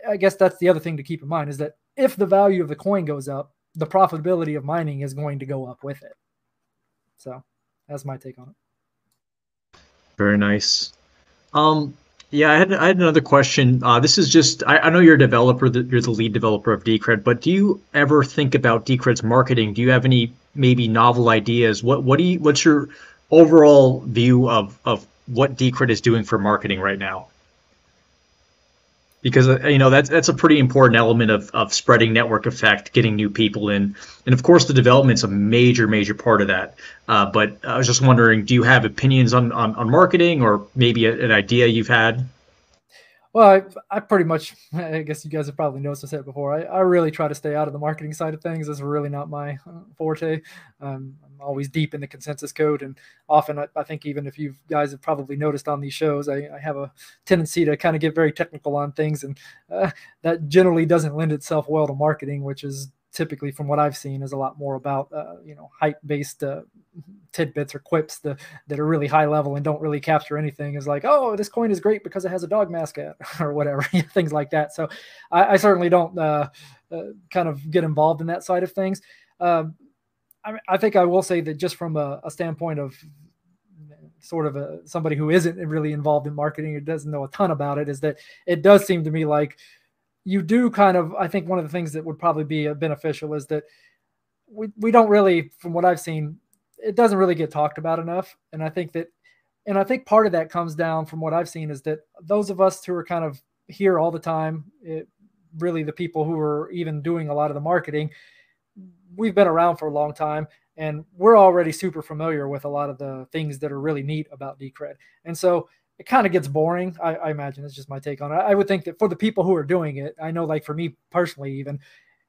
I guess that's the other thing to keep in mind is that if the value of the coin goes up, the profitability of mining is going to go up with it. So that's my take on it. Very nice. Um, yeah, I had, I had another question. Uh, this is just, I, I know you're a developer, you're the lead developer of Decred, but do you ever think about Decred's marketing? Do you have any maybe novel ideas? What, what do you, what's your overall view of, of what Decred is doing for marketing right now. Because uh, you know that's that's a pretty important element of, of spreading network effect, getting new people in, and of course the development's a major major part of that. Uh, but I was just wondering, do you have opinions on on, on marketing or maybe a, an idea you've had? Well, I, I, pretty much, I guess you guys have probably noticed I said before. I, I really try to stay out of the marketing side of things. It's really not my uh, forte. Um, always deep in the consensus code, and often I, I, think even if you guys have probably noticed on these shows, I, I have a tendency to kind of get very technical on things, and uh, that generally doesn't lend itself well to marketing, which is typically from what I've seen is a lot more about uh, you know hype based uh, tidbits or quips that, that are really high level and don't really capture anything is like oh this coin is great because it has a dog mascot or whatever things like that. So I, I certainly don't uh, uh, kind of get involved in that side of things I, I, think I will say that just from a, a standpoint of sort of a somebody who isn't really involved in marketing or doesn't know a ton about it is that it does seem to me like you do kind of i think one of the things that would probably be beneficial is that we, we don't really from what i've seen it doesn't really get talked about enough. And i think that and i think part of that comes down from what i've seen is that those of us who are kind of here all the time it, really the people who are even doing a lot of the marketing we've been around for a long time and we're already super familiar with a lot of the things that are really neat about decred and so it kind of gets boring. I, I, imagine it's just my take on it. I would think that for the people who are doing it, I know, like for me personally, even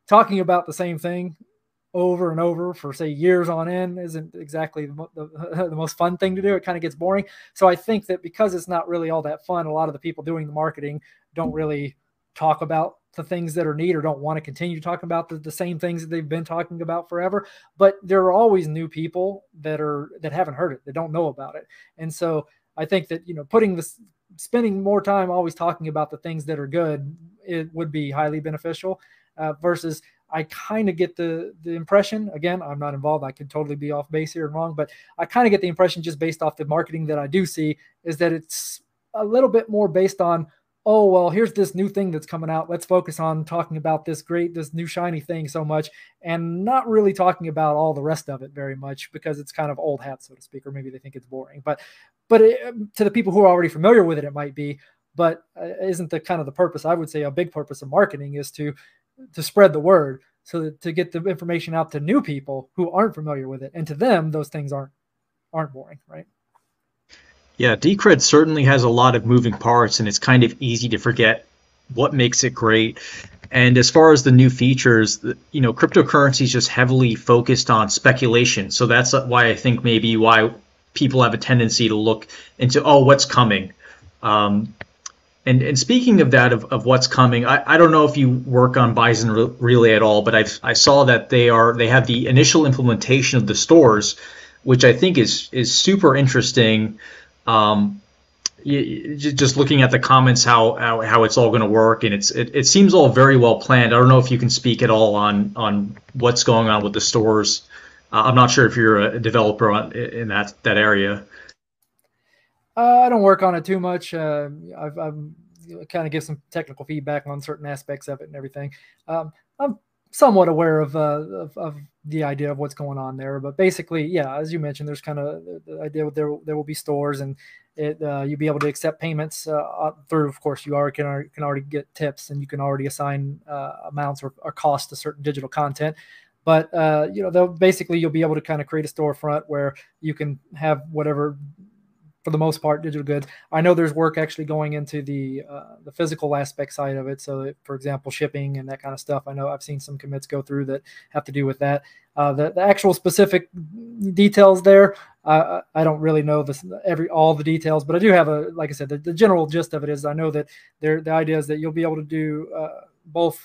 talking about the same thing over and over for say years on end isn't exactly the, the, the most fun thing to do. It kind of gets boring. So I think that because it's not really all that fun, a lot of the people doing the marketing don't really talk about the things that are neat or don't want to continue talking about the, the same things that they've been talking about forever. But there are always new people that are that haven't heard it that don't know about it. And so I think that you know putting this spending more time always talking about the things that are good it would be highly beneficial uh, versus I kind of get the the impression again I'm not involved I could totally be off base here and wrong but I kind of get the impression just based off the marketing that I do see is that it's a little bit more based on oh well here's this new thing that's coming out. Let's focus on talking about this great this new shiny thing so much and not really talking about all the rest of it very much because it's kind of old hat so to speak or maybe they think it's boring. But but it, to the people who are already familiar with it it might be but uh, isn't the kind of the purpose i would say a big purpose of marketing is to to spread the word so to get the information out to new people who aren't familiar with it. And to them those things aren't aren't boring right yeah, Decred certainly has a lot of moving parts, and it's kind of easy to forget what makes it great. And as far as the new features, you know, cryptocurrency is just heavily focused on speculation. So that's why I think maybe why people have a tendency to look into, oh, what's coming. Um, and and speaking of that, of, of what's coming, I, I don't know if you work on Bison Relay at all, but I I saw that they are they have the initial implementation of the stores, which I think is is super interesting. Um, just looking at the comments, how how, how it's all going to work, and it's it, it seems all very well planned. I don't know if you can speak at all on on what's going on with the stores. Uh, I'm not sure if you're a developer on, in that that area. Uh, I don't work on it too much. Uh, I've, I've kind of give some technical feedback on certain aspects of it and everything. Um, I'm somewhat aware of, uh, of, of the idea of what's going on there. But basically, yeah, as you mentioned, there's kind of the idea that there there will be stores and it uh, you'll be able to accept payments uh, through. Of course, you are can can already get tips and you can already assign uh, amounts or, or cost to certain digital content. But uh, you know, they'll basically you'll be able to kind of create a storefront where you can have whatever for the most part digital goods. I know there's work actually going into the uh, the physical aspect side of it. So, for example, shipping and that kind of stuff. I know I've seen some commits go through that have to do with that. Uh, the, the actual specific details there, uh, I don't really know this every all the details, but I do have a like I said, the, the general gist of it is I know that there the idea is that you'll be able to do uh, both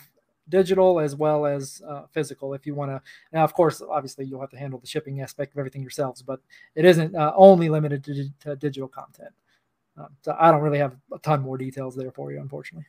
digital as well as uh, physical if you want to now of course obviously you'll have to handle the shipping aspect of everything yourselves but it isn't uh, only limited to, to digital content. Um, so i don't really have a ton more details there for you unfortunately.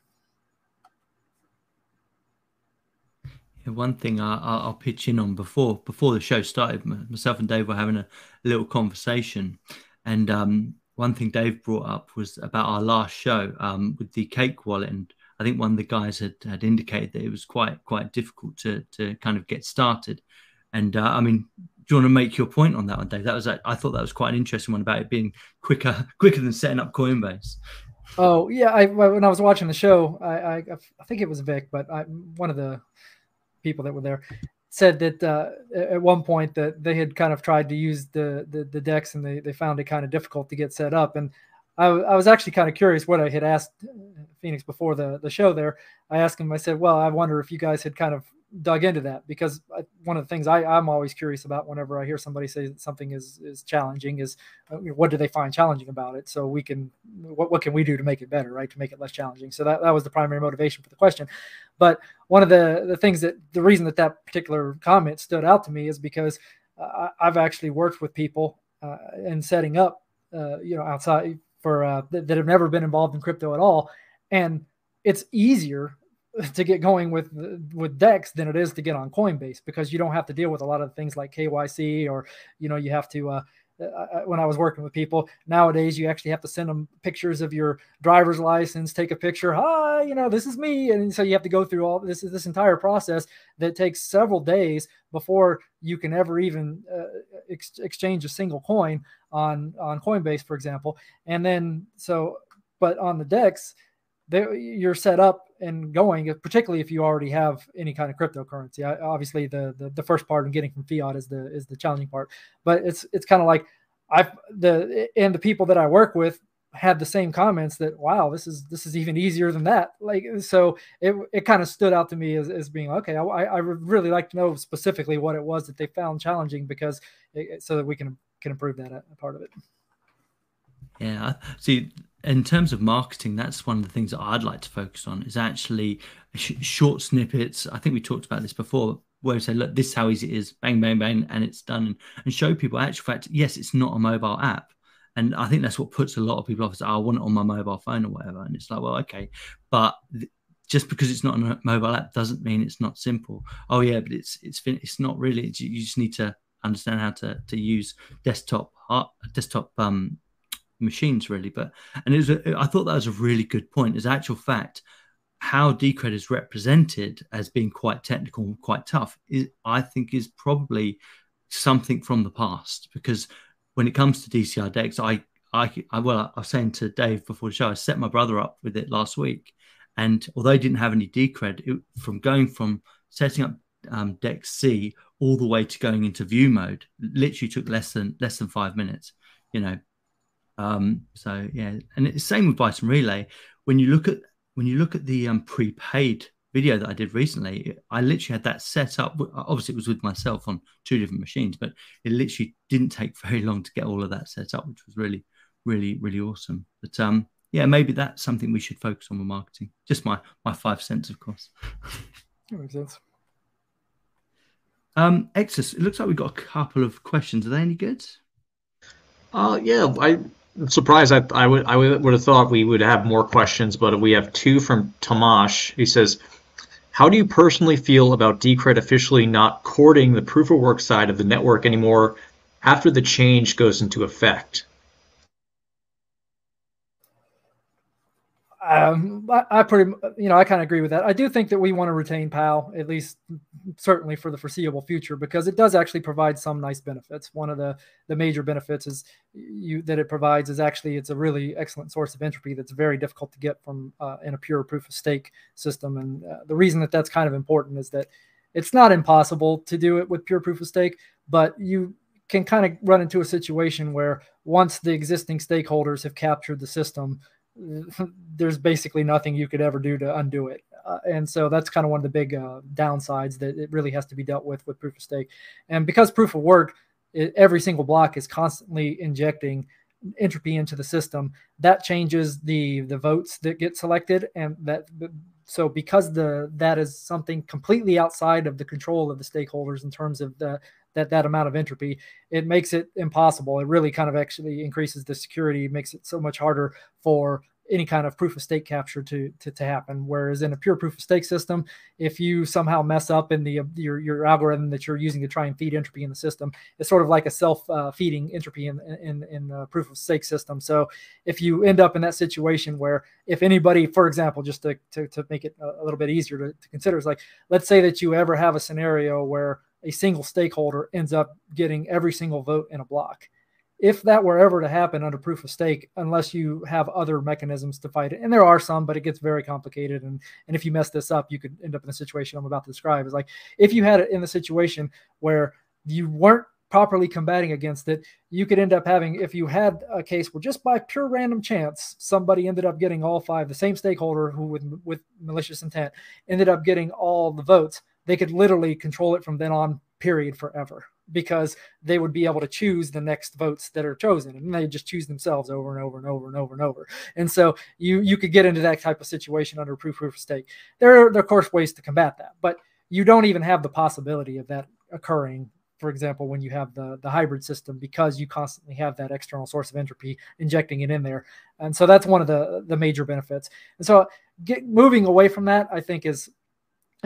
One thing I, will pitch in on before before the show started myself and dave were having a little conversation and um, one thing dave brought up was about our last show um, with the cake wallet and I think one of the guys had, had indicated that it was quite quite difficult to to kind of get started. And uh, I mean, do you want to make your point on that one, Dave? That was I thought that was quite an interesting one about it being quicker quicker than setting up Coinbase. Oh yeah, I when I was watching the show, I I, I think it was Vic, but I, one of the people that were there said that uh, at one point that they had kind of tried to use the, the the DEX and they, they found it kind of difficult to get set up and I, I was actually kind of curious what I had asked Phoenix before the, the show there. I asked him, I said, well, I wonder if you guys had kind of dug into that because I, one of the things I, I'm always curious about whenever I hear somebody say something is, is challenging is uh, what do they find challenging about it? So we can, what, what can we do to make it better, right? To make it less challenging. So that, that was the primary motivation for the question. But one of the, the things that the reason that that particular comment stood out to me is because uh, I've actually worked with people uh, in setting up, uh, you know, outside for uh, that, that have never been involved in crypto at all, and it's easier to get going with with Dex than it is to get on Coinbase because you don't have to deal with a lot of things like KYC or you know you have to uh, when I was working with people. Nowadays, you actually have to send them pictures of your driver's license, take a picture. Hi, you know, this is me, and so you have to go through all this this entire process that takes several days before you can ever even uh, ex- exchange a single coin on on Coinbase, for example. And then so, but on the Dex, they, you're set up and going, particularly if you already have any kind of cryptocurrency. I, obviously, the, the the first part of getting from fiat is the is the challenging part, but it's it's kind of like I've the and the people that I work with had the same comments that wow this is this is even easier than that. Like so it, it kind of stood out to me as, as being okay I, I really like to know specifically what it was that they found challenging because it, so that we can can improve that uh, part of it. Yeah see in terms of marketing, that's one of the things that I'd like to focus on is actually sh- short snippets. I think we talked about this before, where we say, look, this is how easy it is, bang, bang, bang, and it's done, and, show people, actual fact, yes, it's not a mobile app. And I think that's what puts a lot of people off. Is, oh, I want it on my mobile phone or whatever. And it's like, well, okay, but th- just because it's not a mobile app doesn't mean it's not simple. Oh yeah, but it's it's it's not really. It's, you just need to understand how to to use desktop desktop um machines really. But and it was a, I thought that was a really good point. As actual fact, how Decred is represented as being quite technical and quite tough is I think is probably something from the past because when it comes to DCR DEX, I I, I well I was saying to Dave before the show, I set my brother up with it last week, and although he didn't have any Decred, it, from going from setting up um, deck C all the way to going into view mode literally took less than less than five minutes you know um so yeah and it's same with bison relay. When you look at when you look at the um prepaid video that i did recently i literally had that set up. Obviously it was with myself on two different machines but it literally didn't take very long to get all of that set up which was really really really awesome. But um yeah maybe that's something we should focus on with marketing. Just my my five cents of course. That makes sense. Um, Exitus, it looks like we've got a couple of questions. Are they any good? Uh, yeah, I, am surprised. I, I would I would, have thought we would have more questions, but we have two from Tomash. He says, "How do you personally feel about Decred officially not courting the proof of work side of the network anymore after the change goes into effect?" Um, I, I, pretty, you know, I kind of agree with that. I do think that we want to retain PoW at least, certainly for the foreseeable future, because it does actually provide some nice benefits. One of the the major benefits is you that it provides is actually it's a really excellent source of entropy that's very difficult to get from uh, in a pure proof of stake system. And uh, the reason that that's kind of important is that it's not impossible to do it with pure proof of stake, but you can kind of run into a situation where once the existing stakeholders have captured the system there's basically nothing you could ever do to undo it. Uh, and so that's kind of one of the big uh, downsides that it really has to be dealt with with proof of stake. And because proof of work, it, every single block is constantly injecting entropy into the system. That changes the the votes that get selected, and that so because the that is something completely outside of the control of the stakeholders in terms of the that that amount of entropy it makes it impossible. It really kind of actually increases the security makes it so much harder for any kind of proof of stake capture to, to, to happen. Whereas in a pure proof of stake system, if you somehow mess up in the your, your algorithm that you're using to try and feed entropy in the system, it's sort of like a self uh, feeding entropy in in in a proof of stake system. So if you end up in that situation where if anybody, for example, just to to, to make it a little bit easier to, to consider, is like let's say that you ever have a scenario where a single stakeholder ends up getting every single vote in a block if that were ever to happen under proof of stake, unless you have other mechanisms to fight it, and there are some, but it gets very complicated. And and if you mess this up, you could end up in a situation I'm about to describe. Is like if you had it in the situation where you weren't properly combating against it, you could end up having, if you had a case where just by pure random chance somebody ended up getting all five, the same stakeholder who with with malicious intent ended up getting all the votes, they could literally control it from then on, period, forever because they would be able to choose the next votes that are chosen and they just choose themselves over and over and over and over and over. And so you you could get into that type of situation under proof of stake. There are, there are of course ways to combat that but you don't even have the possibility of that occurring for example when you have the the hybrid system because you constantly have that external source of entropy injecting it in there. And so that's one of the the major benefits. And so get moving away from that i think is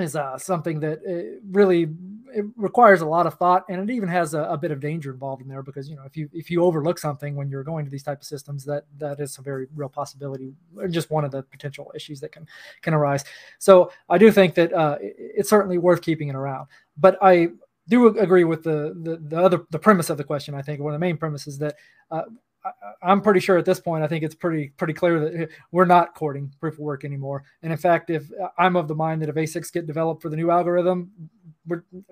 is uh, something that uh, really it requires a lot of thought and it even has a, a, bit of danger involved in there because you know if you if you overlook something when you're going to these type of systems that that is a very real possibility just one of the potential issues that can can arise. So i do think that uh, it, it's certainly worth keeping it around. But i do agree with the, the the other the premise of the question i think. One of the main premises that uh, I, am pretty sure at this point, I think it's pretty pretty clear that we're not courting proof of work anymore. And in fact, if I'm of the mind that if ASICs get developed for the new algorithm,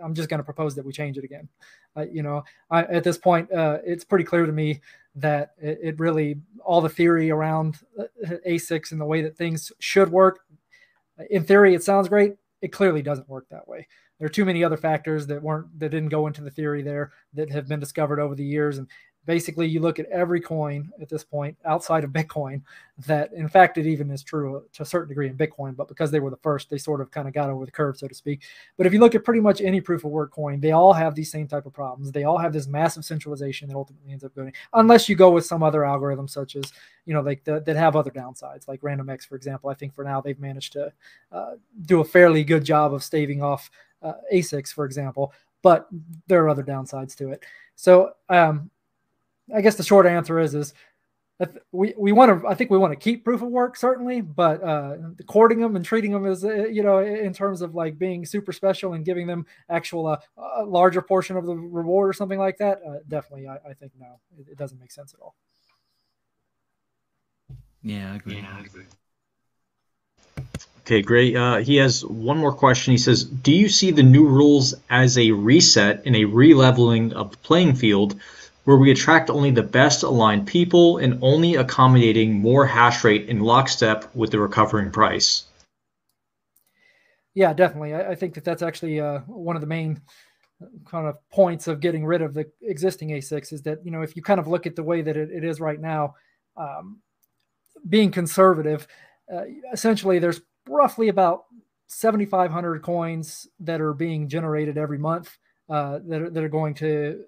I'm just going to propose that we change it again. Uh, you know, I, at this point, uh, it's pretty clear to me that it, it, really all the theory around uh, ASICs and the way that things should work. In theory, it sounds great. It clearly doesn't work that way. There are too many other factors that weren't that didn't go into the theory there that have been discovered over the years, and basically you look at every coin at this point outside of bitcoin that in fact it even is true to a certain degree in bitcoin but because they were the first they sort of kind of got over the curve so to speak. But if you look at pretty much any proof of work coin they all have these same type of problems. They all have this massive centralization that ultimately ends up going unless you go with some other algorithm such as you know like the, that have other downsides like randomx for example. I think for now they've managed to uh, do a fairly good job of staving off uh, asics for example but there are other downsides to it. So um, I guess the short answer is is we we want to I think we want to keep proof of work certainly, but uh, courting them and treating them as uh, you know in terms of like being super special and giving them actual uh, a larger portion of the reward or something like that, uh, definitely I, I, think no, it, it, doesn't make sense at all. Yeah, I agree. Yeah, I agree. Okay, great. Uh, he has one more question. He says, "Do you see the new rules as a reset and a releveling of the playing field?" Where we attract only the best aligned people and only accommodating more hash rate in lockstep with the recovering price. Yeah, definitely. I, I think that that's actually uh, one of the main kind of points of getting rid of the existing ASICs is that, you know, if you kind of look at the way that it, it is right now, um, being conservative, uh, essentially there's roughly about 7,500 coins that are being generated every month uh, that, are, that are going to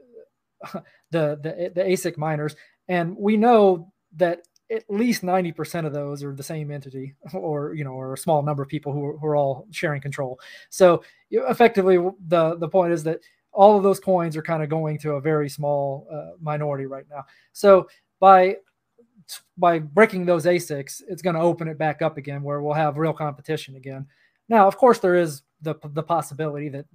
the, the the ASIC miners, and we know that at least 90% of those are the same entity or you know or a small number of people who are, who are all sharing control. So effectively the the point is that all of those coins are kind of going to a very small uh, minority right now. So by by breaking those asics it's going to open it back up again where we'll have real competition again now of course there is the the possibility that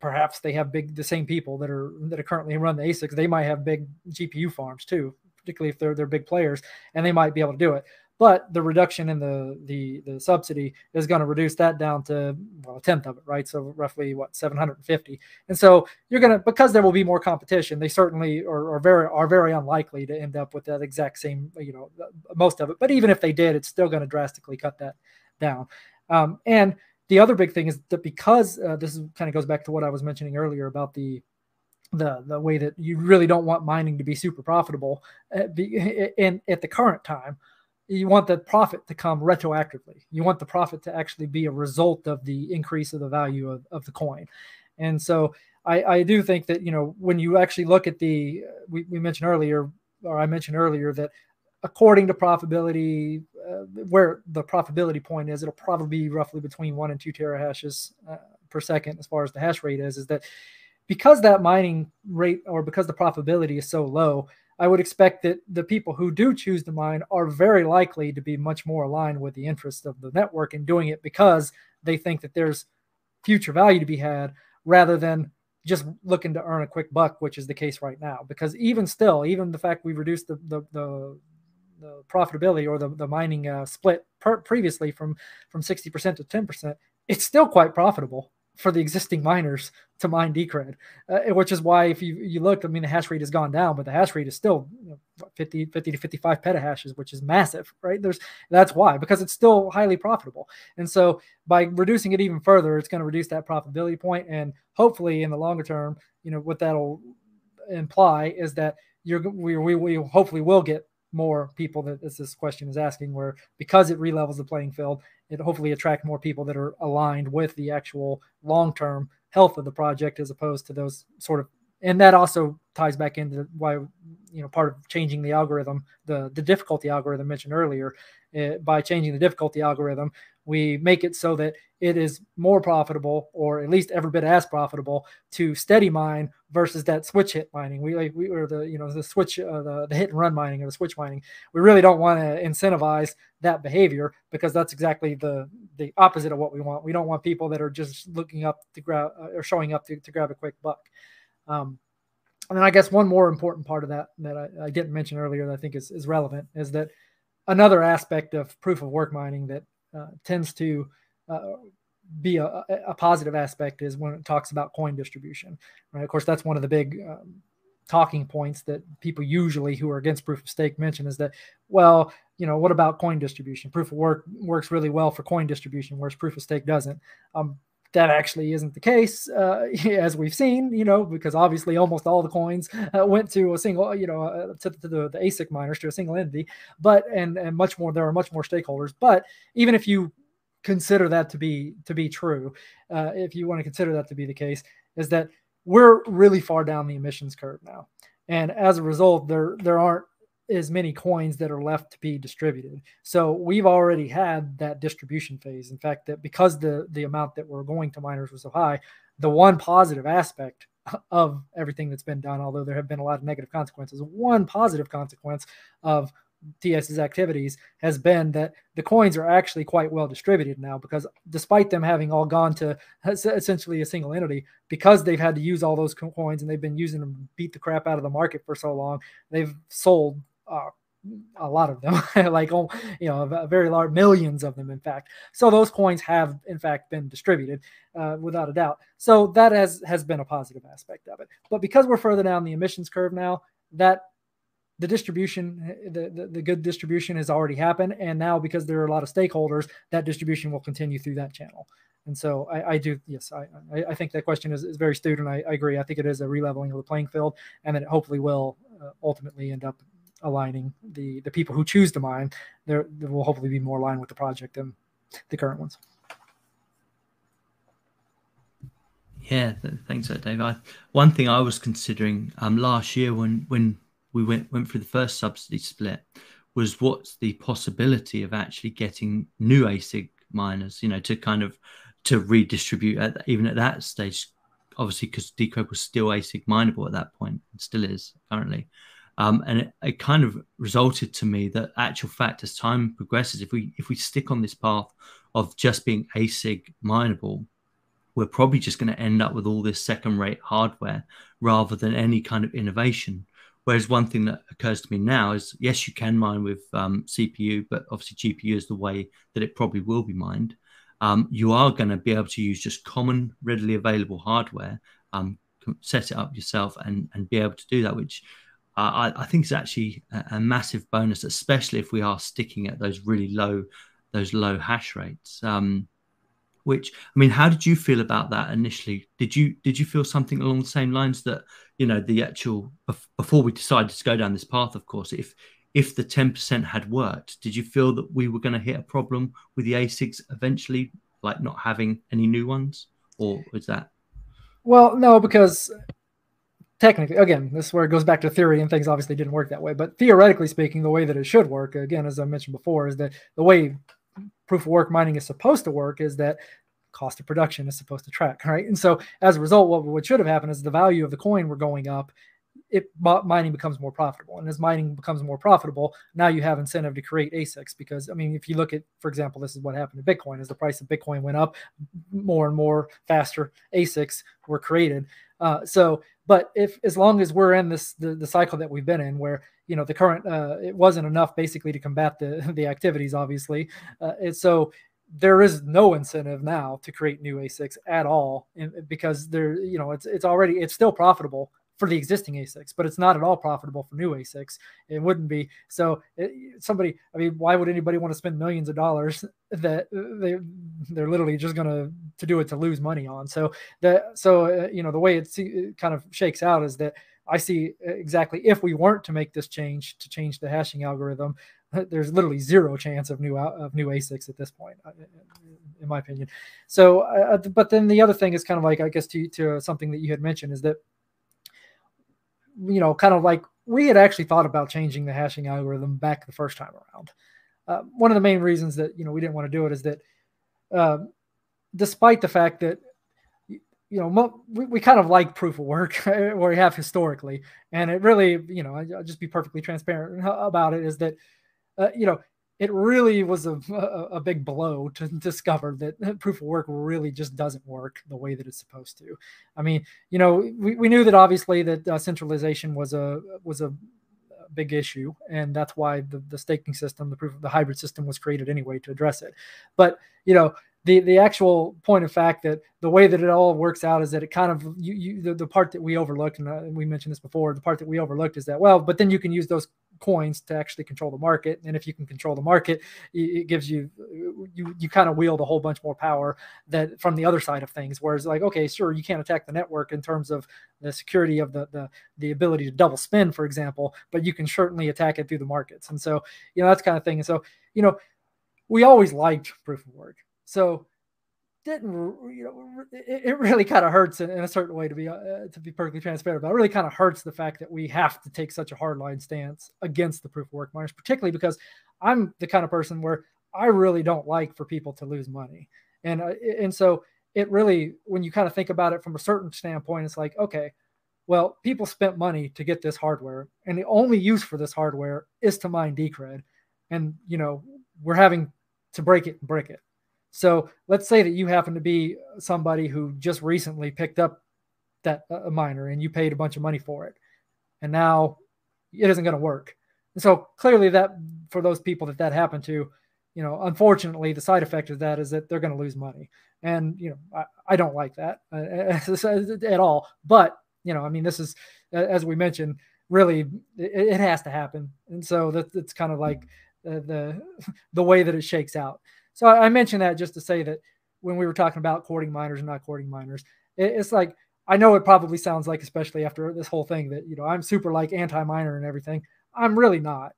perhaps they have big the same people that are that are currently run the ASICs. They might have big GPU farms too, particularly if they're they're big players, and they might be able to do it. But the reduction in the the the subsidy is going to reduce that down to well a tenth of it, right? So roughly what 750. And so you're going to because there will be more competition. They certainly are, are very are very unlikely to end up with that exact same you know most of it. But even if they did, it's still going to drastically cut that down. Um, and the other big thing is that because uh, this kind of goes back to what I was mentioning earlier about the the the way that you really don't want mining to be super profitable uh, be, in at the current time you want the profit to come retroactively. You want the profit to actually be a result of the increase of the value of, of the coin. And so I, I do think that you know when you actually look at the we, we mentioned earlier or i mentioned earlier that according to profitability, uh, where the profitability point is, it'll probably be roughly between one and two terahashes uh, per second as far as the hash rate is. Is that because that mining rate or because the profitability is so low, I would expect that the people who do choose to mine are very likely to be much more aligned with the interest of the network in doing it because they think that there's future value to be had rather than just looking to earn a quick buck, which is the case right now. Because even still, even the fact we've reduced the the, the the profitability or the, the mining uh, split per, previously from from 60% to 10%, it's still quite profitable for the existing miners to mine Decred, uh, which is why if you, you look, I mean, the hash rate has gone down, but the hash rate is still you know, 50, 50 to 55 petahashes, which is massive, right? There's that's why, because it's still highly profitable. And so by reducing it even further, it's going to reduce that profitability point. And hopefully in the longer term, you know, what that'll imply is that you're, we, we, we hopefully will get more people that this question is asking where because it relevels the playing field it hopefully attract more people that are aligned with the actual long-term health of the project as opposed to those sort of and that also ties back into why you know part of changing the algorithm the the difficulty algorithm mentioned earlier uh, by changing the difficulty algorithm we make it so that it is more profitable or at least every bit as profitable to steady mine versus that switch hit mining. We like we were the you know the switch uh, the, the hit and run mining or the switch mining. We really don't want to incentivize that behavior because that's exactly the the opposite of what we want. We don't want people that are just looking up to grab uh, or showing up to, to grab a quick buck. Um, and then I guess one more important part of that that I, I didn't mention earlier that I think is, is relevant is that another aspect of proof of work mining that tends to uh, be a, a, positive aspect is when it talks about coin distribution. Right? Of course, that's one of the big um, talking points that people usually who are against proof of stake mention is that, well, you know, what about coin distribution? Proof of work works really well for coin distribution, whereas proof of stake doesn't. Um, that actually isn't the case, uh, as we've seen, you know, because obviously almost all the coins uh, went to a single, you know, uh, to, to the, the, ASIC miners to a single entity. But and and much more, there are much more stakeholders. But even if you consider that to be to be true, uh, if you want to consider that to be the case, is that we're really far down the emissions curve now, and as a result, there there aren't as many coins that are left to be distributed. So we've already had that distribution phase. In fact, that because the the amount that we're going to miners was so high, the one positive aspect of everything that's been done, although there have been a lot of negative consequences, one positive consequence of TS's activities has been that the coins are actually quite well distributed now because despite them having all gone to essentially a single entity, because they've had to use all those coins and they've been using them to beat the crap out of the market for so long, they've sold uh, a lot of them, like oh, you know, very large millions of them, in fact. So those coins have, in fact, been distributed uh, without a doubt. So that has has been a positive aspect of it. But because we're further down the emissions curve now, that the distribution, the, the, the good distribution has already happened, and now because there are a lot of stakeholders, that distribution will continue through that channel. And so I, I do, yes, I, I think that question is, is very astute, and I, I, agree. I think it is a releveling of the playing field, and that it hopefully will uh, ultimately end up aligning the the people who choose to mine. There, there will hopefully be more aligned with the project than the current ones. Yeah, thanks, that Dave. I, one thing I was considering um, last year when when we went went through the first subsidy split was what's the possibility of actually getting new ASIC miners, you know, to kind of to redistribute at even at that stage, obviously because Decred was still ASIC mineable at that point, and still is currently. Um, and it, it, kind of resulted to me that actual fact as time progresses, if we if we stick on this path of just being ASIC mineable, we're probably just going to end up with all this second rate hardware rather than any kind of innovation. Whereas one thing that occurs to me now is yes, you can mine with um, CPU, but obviously GPU is the way that it probably will be mined. Um, you are going to be able to use just common, readily available hardware, um, set it up yourself, and and be able to do that, which I, I think it's actually a, a, massive bonus, especially if we are sticking at those really low, those low hash rates. Um, which I mean, how did you feel about that initially? Did you did you feel something along the same lines that you know the actual before we decided to go down this path? Of course, if if the ten percent had worked, did you feel that we were going to hit a problem with the ASICs eventually, like not having any new ones, or is that? Well, no, because technically, again, this is where it goes back to theory, and things obviously didn't work that way. But theoretically speaking, the way that it should work, again, as I mentioned before, is that the way proof of work mining is supposed to work is that cost of production is supposed to track, right? And so as a result, what, what should have happened is the value of the coin were going up. It mining becomes more profitable, and as mining becomes more profitable, now you have incentive to create ASICs. Because I mean, if you look at, for example, this is what happened to Bitcoin: as the price of Bitcoin went up, more and more faster ASICs were created. Uh, so but if as long as we're in this the, the cycle that we've been in, where you know the current uh, it wasn't enough basically to combat the the activities, obviously, uh, and so there is no incentive now to create new ASICs at all, because there you know it's it's already it's still profitable for the existing ASICs, but it's not at all profitable for new ASICs. It wouldn't be. So it, somebody, I mean, why would anybody want to spend millions of dollars that they they're literally just going to do it to lose money on? So that so uh, you know the way it, it eh, kind of shakes out is that I see exactly if we weren't to make this change to change the hashing algorithm, there's literally zero chance of new of new ASICs at this point, in my opinion. So, uh, but then the other thing is kind of like I guess to to something that you had mentioned is that you know, kind of like we had actually thought about changing the hashing algorithm back the first time around. Uh, one of the main reasons that you know we didn't want to do it is that, uh, despite the fact that you know we, we kind of like proof of work where we have historically, and it really you know I, will just be perfectly transparent about it is that uh, you know it really was a, a, big blow to discover that proof of work really just doesn't work the way that it's supposed to. I mean, you know, we, we knew that obviously that uh, centralization was a was a big issue, and that's why the, the staking system, the proof of the hybrid system, was created anyway to address it. But you know, the the actual point of fact that the way that it all works out is that it kind of you, you the, the part that we overlooked and uh, we mentioned this before the part that we overlooked is that well but then you can use those coins to actually control the market. And if you can control the market, it gives you you you kind of wield a whole bunch more power that from the other side of things. Whereas like, okay, sure, you can't attack the network in terms of the security of the the the ability to double spend, for example, but you can certainly attack it through the markets. And so, you know, that's kind of thing. And so, you know, we always liked proof of work. So didn't you know it, it really kind of hurts in, in, a certain way to be uh, to be perfectly transparent but it. Really kind of hurts the fact that we have to take such a hard line stance against the proof of work miners particularly because i'm the kind of person where i really don't like for people to lose money. And uh, and so it really when you kind of think about it from a certain standpoint it's like okay well, people spent money to get this hardware, and the only use for this hardware is to mine Decred, and you know we're having to break it and brick it. So let's say that you happen to be somebody who just recently picked up that uh, miner and you paid a bunch of money for it, and now it isn't going to work. And so clearly, that for those people that that happened to, you know, unfortunately, the side effect of that is that they're going to lose money, and you know, I, I don't like that uh, at all. But you know, I mean, this is as we mentioned, really it, it has to happen, and so that it's kind of like the, the the way that it shakes out. So I mentioned that just to say that when we were talking about courting miners and not courting miners, it, it's like I know it probably sounds like, especially after this whole thing, that you know I'm super like anti-miner and everything. I'm really not.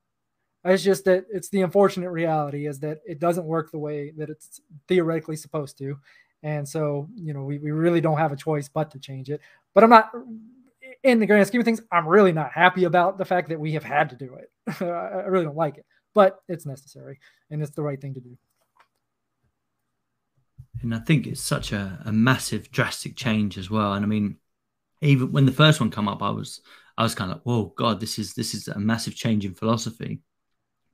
It's just that it's the unfortunate reality is that it doesn't work the way that it's theoretically supposed to. And so, you know, we, we really don't have a choice but to change it. But I'm not, in the grand scheme of things, I'm really not happy about the fact that we have had to do it. I really don't like it, but it's necessary and it's the right thing to do. And I think it's such a, a massive, drastic change as well. And I mean, even when the first one come up, I was I was kind of like, whoa, God, this is this is a massive change in philosophy.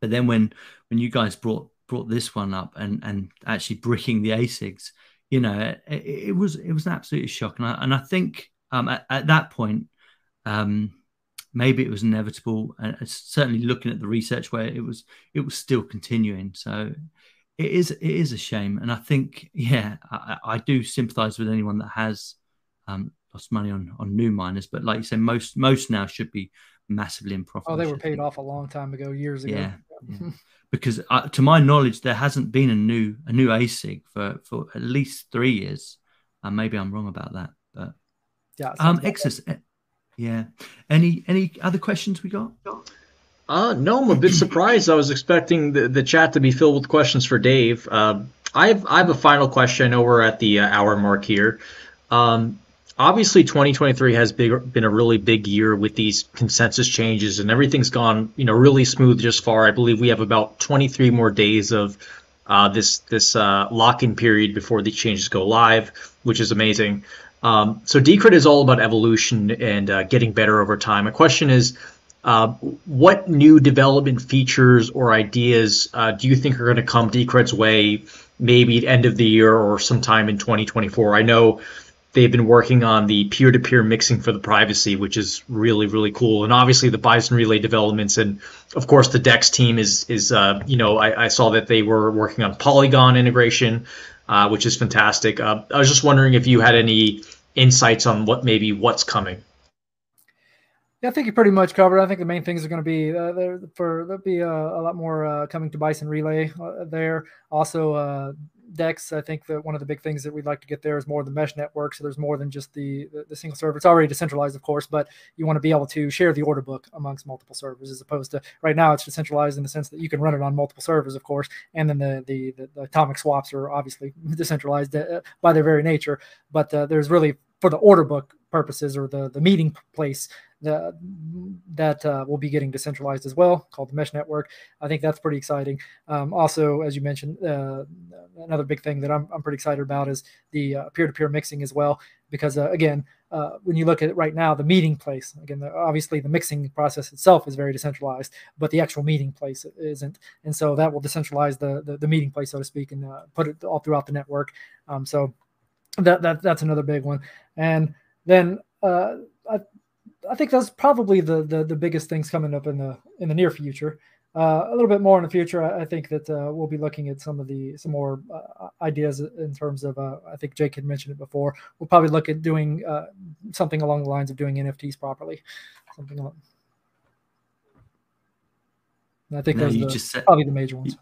But then when when you guys brought brought this one up and and actually bricking the ASICs, you know, it, it was it was an absolute shock. And I and I think um, at, at, that point, um, maybe it was inevitable. And certainly looking at the research where it was it was still continuing. So it is it is a shame, and I think yeah, I, I do sympathise with anyone that has um, lost money on on new miners. But like you said, most most now should be massively in profit. Oh, they were paid off a long time ago, years ago. Yeah, yeah. because uh, to my knowledge, there hasn't been a new a new ASIC for for at least three years. And uh, maybe I'm wrong about that, but yeah. Um, Exitus, eh, yeah. Any any other questions we got? Uh, no, I'm a bit surprised. I was expecting the, the chat to be filled with questions for Dave. Uh, I have I have a final question. I know we're at the uh, hour mark here. Um, obviously, 2023 has big, been a really big year with these consensus changes, and everything's gone you know really smooth just far. I believe we have about 23 more days of uh, this this uh, lock-in period before the changes go live, which is amazing. Um, so Decred is all about evolution and uh, getting better over time. My question is uh, what new development features or ideas uh, do you think are going to come Decred's way, maybe at end of the year or sometime in 2024? I know they've been working on the peer-to-peer mixing for the privacy, which is really really cool, and obviously the Bison Relay developments, and of course the Dex team is is uh, you know I, I, saw that they were working on Polygon integration, uh, which is fantastic. Uh, I was just wondering if you had any insights on what maybe what's coming. Yeah, I think you pretty much covered. I think the main things are going to be uh, there for there'll be a, a lot more uh, coming to Bison Relay uh, there. Also, uh, Dex. I think that one of the big things that we'd like to get there is more of the mesh network. So there's more than just the, the, the single server. It's already decentralized, of course, but you want to be able to share the order book amongst multiple servers, as opposed to right now it's decentralized in the sense that you can run it on multiple servers, of course, and then the the, the, the atomic swaps are obviously decentralized uh, by their very nature. But uh, there's really for the order book purposes or the the meeting place the, that uh, will be getting decentralized as well, called the Mesh Network. I think that's pretty exciting. Um, also, as you mentioned, uh, another big thing that I'm, I'm pretty excited about is the uh, peer-to-peer mixing as well, because uh, again, uh, when you look at it right now, the meeting place, again, the, obviously the mixing process itself is very decentralized, but the actual meeting place isn't. And so that will decentralize the, the, the meeting place, so to speak, and uh, put it all throughout the network. Um, so that, that that's another big one. And then I, I think that's probably the, the, the biggest things coming up in the in the near future. Uh, a little bit more in the future, I, I think that uh, we'll be looking at some of the some more uh, ideas in terms of. Uh, I think Jake had mentioned it before. We'll probably look at doing uh, something along the lines of doing NFTs properly, something along. I think no, those are just set, probably the major ones. You,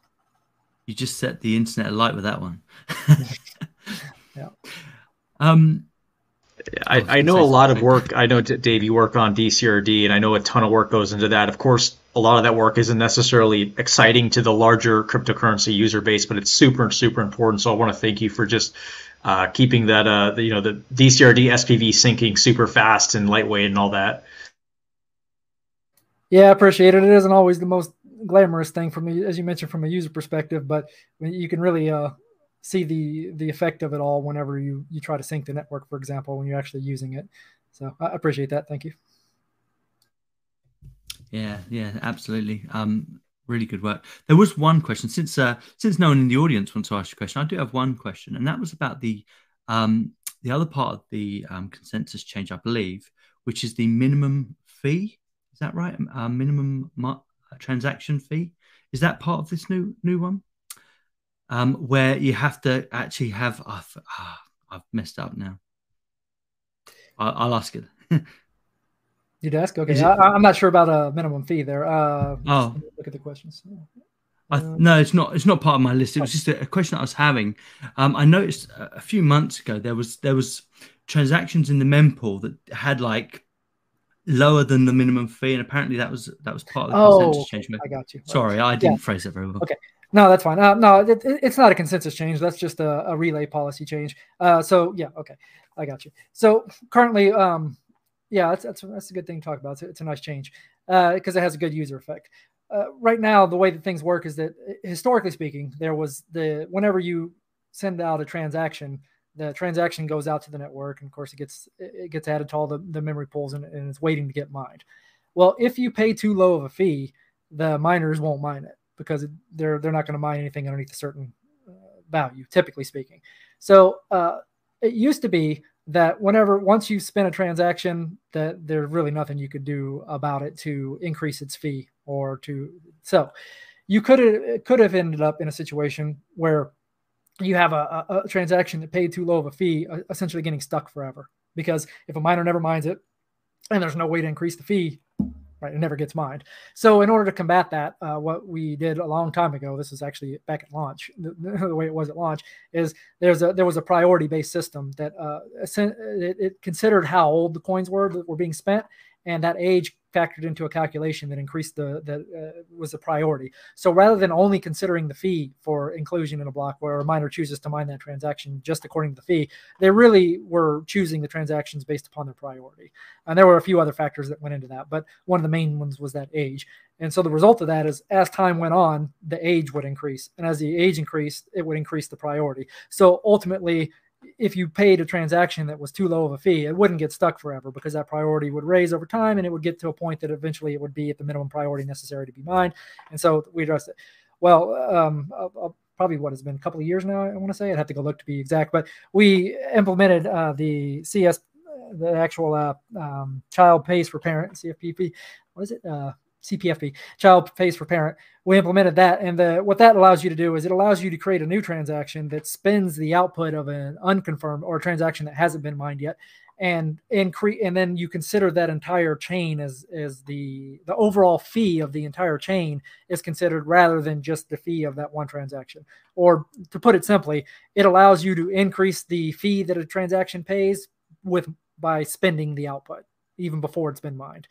you just set the internet alight with that one. yeah. Um, I, I know a lot of work. I know Dave, you work on DCRD, and I know a ton of work goes into that. Of course, a lot of that work isn't necessarily exciting to the larger cryptocurrency user base, but it's super, super important. So I want to thank you for just uh, keeping that, uh, the, you know, the DCRD SPV syncing super fast and lightweight and all that. Yeah, I appreciate it. It isn't always the most glamorous thing for me, as you mentioned, from a user perspective, but you can really uh, see the the effect of it all whenever you you try to sync the network, for example, when you're actually using it. So I appreciate that. Thank you. Yeah, yeah, absolutely. Um, really good work. There was one question since uh, since no one in the audience wants to ask a question. I do have one question, and that was about the um, the other part of the um, consensus change, I believe, which is the minimum fee. Is that right? Uh, minimum uh, transaction fee. Is that part of this new new one? Um, where you have to actually have. Uh, uh, I've messed up now. I'll, I'll ask it. You'd ask? Okay. I, am not sure about a minimum fee there. Uh, oh, look at the questions. I, no, it's not. It's not part of my list. It was just a, a question I was having. Um, I noticed a, a, few months ago there was there was transactions in the mempool that had like lower than the minimum fee, and apparently that was that was part of the oh, change. I got you. Sorry, I didn't yeah. phrase it very well. Okay. No, that's fine. Uh, no, it, it's not a consensus change. That's just a, a relay policy change. Uh, so yeah, okay, I got you. So currently, um, yeah, that's, that's, that's a good thing to talk about. It's a, it's a nice change because uh, it has a good user effect. Uh, right now, the way that things work is that historically speaking, there was the whenever you send out a transaction, the transaction goes out to the network, and of course, it gets it gets added to all the, the memory pools, and, and it's waiting to get mined. Well, if you pay too low of a fee, the miners won't mine it because they're they're not going to mine anything underneath a certain uh, value, typically speaking. So uh, it used to be that whenever once you spin a transaction that there's really nothing you could do about it to increase its fee or to so you could have could have ended up in a situation where you have a, a, a, transaction that paid too low of a fee essentially getting stuck forever because if a miner never mines it and there's no way to increase the fee right? It never gets mined. So in order to combat that, uh, what we did a long time ago, this is actually back at launch, the, the way it was at launch, is there's a there was a priority based system that uh, it, it considered how old the coins were that were being spent, and that age factored into a calculation that increased the that uh, was a priority. So rather than only considering the fee for inclusion in a block where a miner chooses to mine that transaction just according to the fee, they really were choosing the transactions based upon their priority. And there were a few other factors that went into that, but one of the main ones was that age. And so the result of that is as time went on, the age would increase. And as the age increased, it would increase the priority. So ultimately, if you paid a transaction that was too low of a fee, it wouldn't get stuck forever because that priority would raise over time and it would get to a point that eventually it would be at the minimum priority necessary to be mined. And so we addressed it. Well, um, probably what has been a couple of years now, I want to say. I'd have to go look to be exact, but we implemented uh, the CS, the actual uh, um, child pays for parent, CFPP. What is it? Uh, CPFP, child pays for parent. We implemented that, and the, what that allows you to do is it allows you to create a new transaction that spends the output of an unconfirmed or a transaction that hasn't been mined yet, and increase, and then you consider that entire chain as as the the overall fee of the entire chain is considered rather than just the fee of that one transaction. Or to put it simply, it allows you to increase the fee that a transaction pays with by spending the output even before it's been mined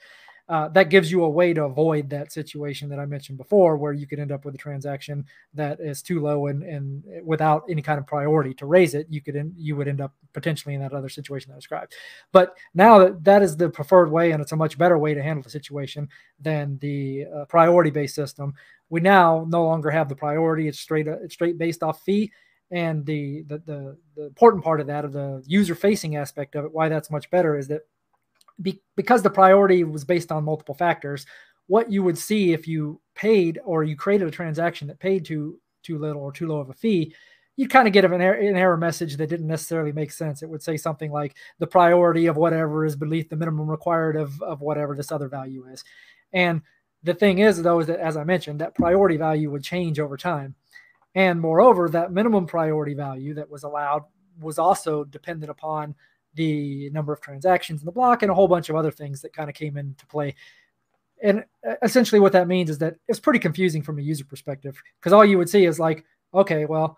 uh, that gives you a way to avoid that situation that I mentioned before, where you could end up with a transaction that is too low and, and without any kind of priority to raise it, you could in, you would end up potentially in that other situation I described. But now that that is the preferred way, and it's a much better way to handle the situation than the uh, priority based system. We now no longer have the priority; it's straight uh, it's straight based off fee. And the, the the the important part of that, of the user facing aspect of it, why that's much better, is that be, because the priority was based on multiple factors, what you would see if you paid or you created a transaction that paid too too little or too low of a fee, you'd kind of get an error, an error message that didn't necessarily make sense. It would say something like the priority of whatever is beneath the minimum required of, of whatever this other value is. And the thing is, though, is that as I mentioned, that priority value would change over time. And moreover, that minimum priority value that was allowed was also dependent upon the number of transactions in the block, and a whole bunch of other things that kind of came into play. And uh, essentially, what that means is that it's pretty confusing from a user perspective because all you would see is like, okay, well,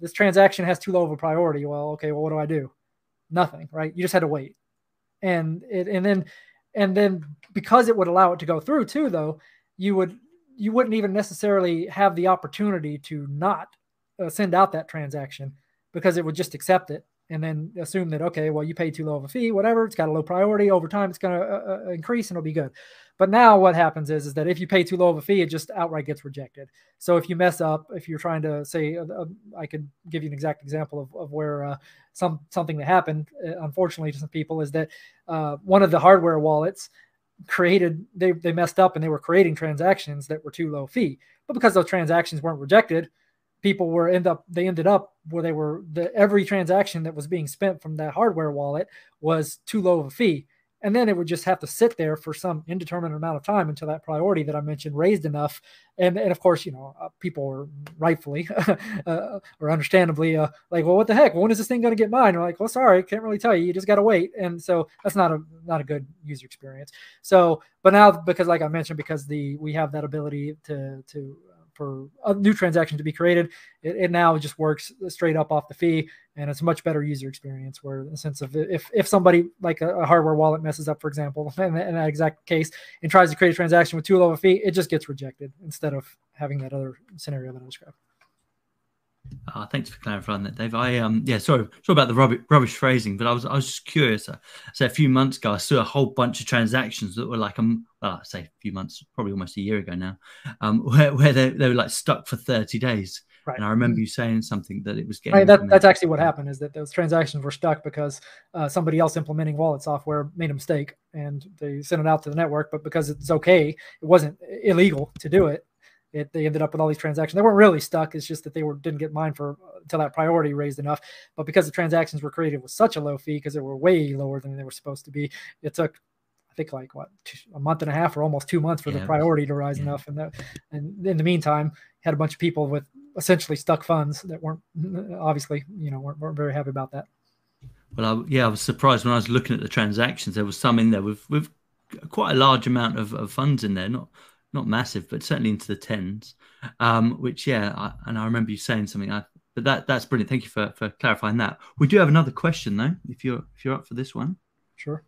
this transaction has too low of a priority. Well, okay, well, what do I do? Nothing, right? You just had to wait, and it, and then and then because it would allow it to go through too, though, you would you wouldn't even necessarily have the opportunity to not uh, send out that transaction because it would just accept it and then assume that okay, well you paid too low of a fee, whatever. It's got a low priority. Over time, it's going to uh, uh, increase and it'll be good. But now what happens is is that if you pay too low of a fee, it just outright gets rejected. So if you mess up, if you're trying to say, uh, uh I could give you an exact example of, of where uh, some something that happened, uh, unfortunately to some people, is that one of the hardware wallets created they they messed up and they were creating transactions that were too low fee. But because those transactions weren't rejected, people were end up they ended up where they were the every transaction that was being spent from that hardware wallet was too low of a fee and then it would just have to sit there for some indeterminate amount of time until that priority that I mentioned raised enough. And, and of course, you know, uh, people were rightfully uh, or understandably uh, like, well, what the heck? When is this thing going to get mine? We're like, well, sorry, can't really tell you. You just got to wait. And so that's not a not a good user experience. So, but now because, like I mentioned, because the we have that ability to to for a new transaction to be created. It, it, now just works straight up off the fee, and it's a much better user experience. Where in the sense of if if somebody like a, a hardware wallet messes up, for example, in, in, that exact case, and tries to create a transaction with too low a fee, it just gets rejected instead of having that other scenario that I described. Uh, thanks for clarifying that, Dave. I um yeah, sorry, sorry about the rubbish, rubbish phrasing, but I was I was just curious. Uh, so a few months ago, I saw a whole bunch of transactions that were like um well, I say a few months, probably almost a year ago now, um where, where they, they were like stuck for thirty days. Right. And I remember you saying something that it was getting. Right, that, that's actually what happened is that those transactions were stuck because uh, somebody else implementing wallet software made a mistake and they sent it out to the network. But because it's okay, it wasn't illegal to do it it, they ended up with all these transactions. They weren't really stuck. It's just that they were didn't get mined for until that priority raised enough. But because the transactions were created with such a low fee, because they were way lower than they were supposed to be, it took I think like what a month and a half or almost two months for yeah, the priority to rise yeah. enough. And that, and in the meantime, had a bunch of people with essentially stuck funds that weren't mm, obviously you know weren't, weren't very happy about that. Well, I, yeah, I was surprised when I was looking at the transactions. There was some in there with with quite a large amount of, of funds in there, not not massive, but certainly into the tens. Um, which yeah, I, and I remember you saying something. I, but that that's brilliant. Thank you for for clarifying that. We do have another question though, if you're if you're up for this one. Sure.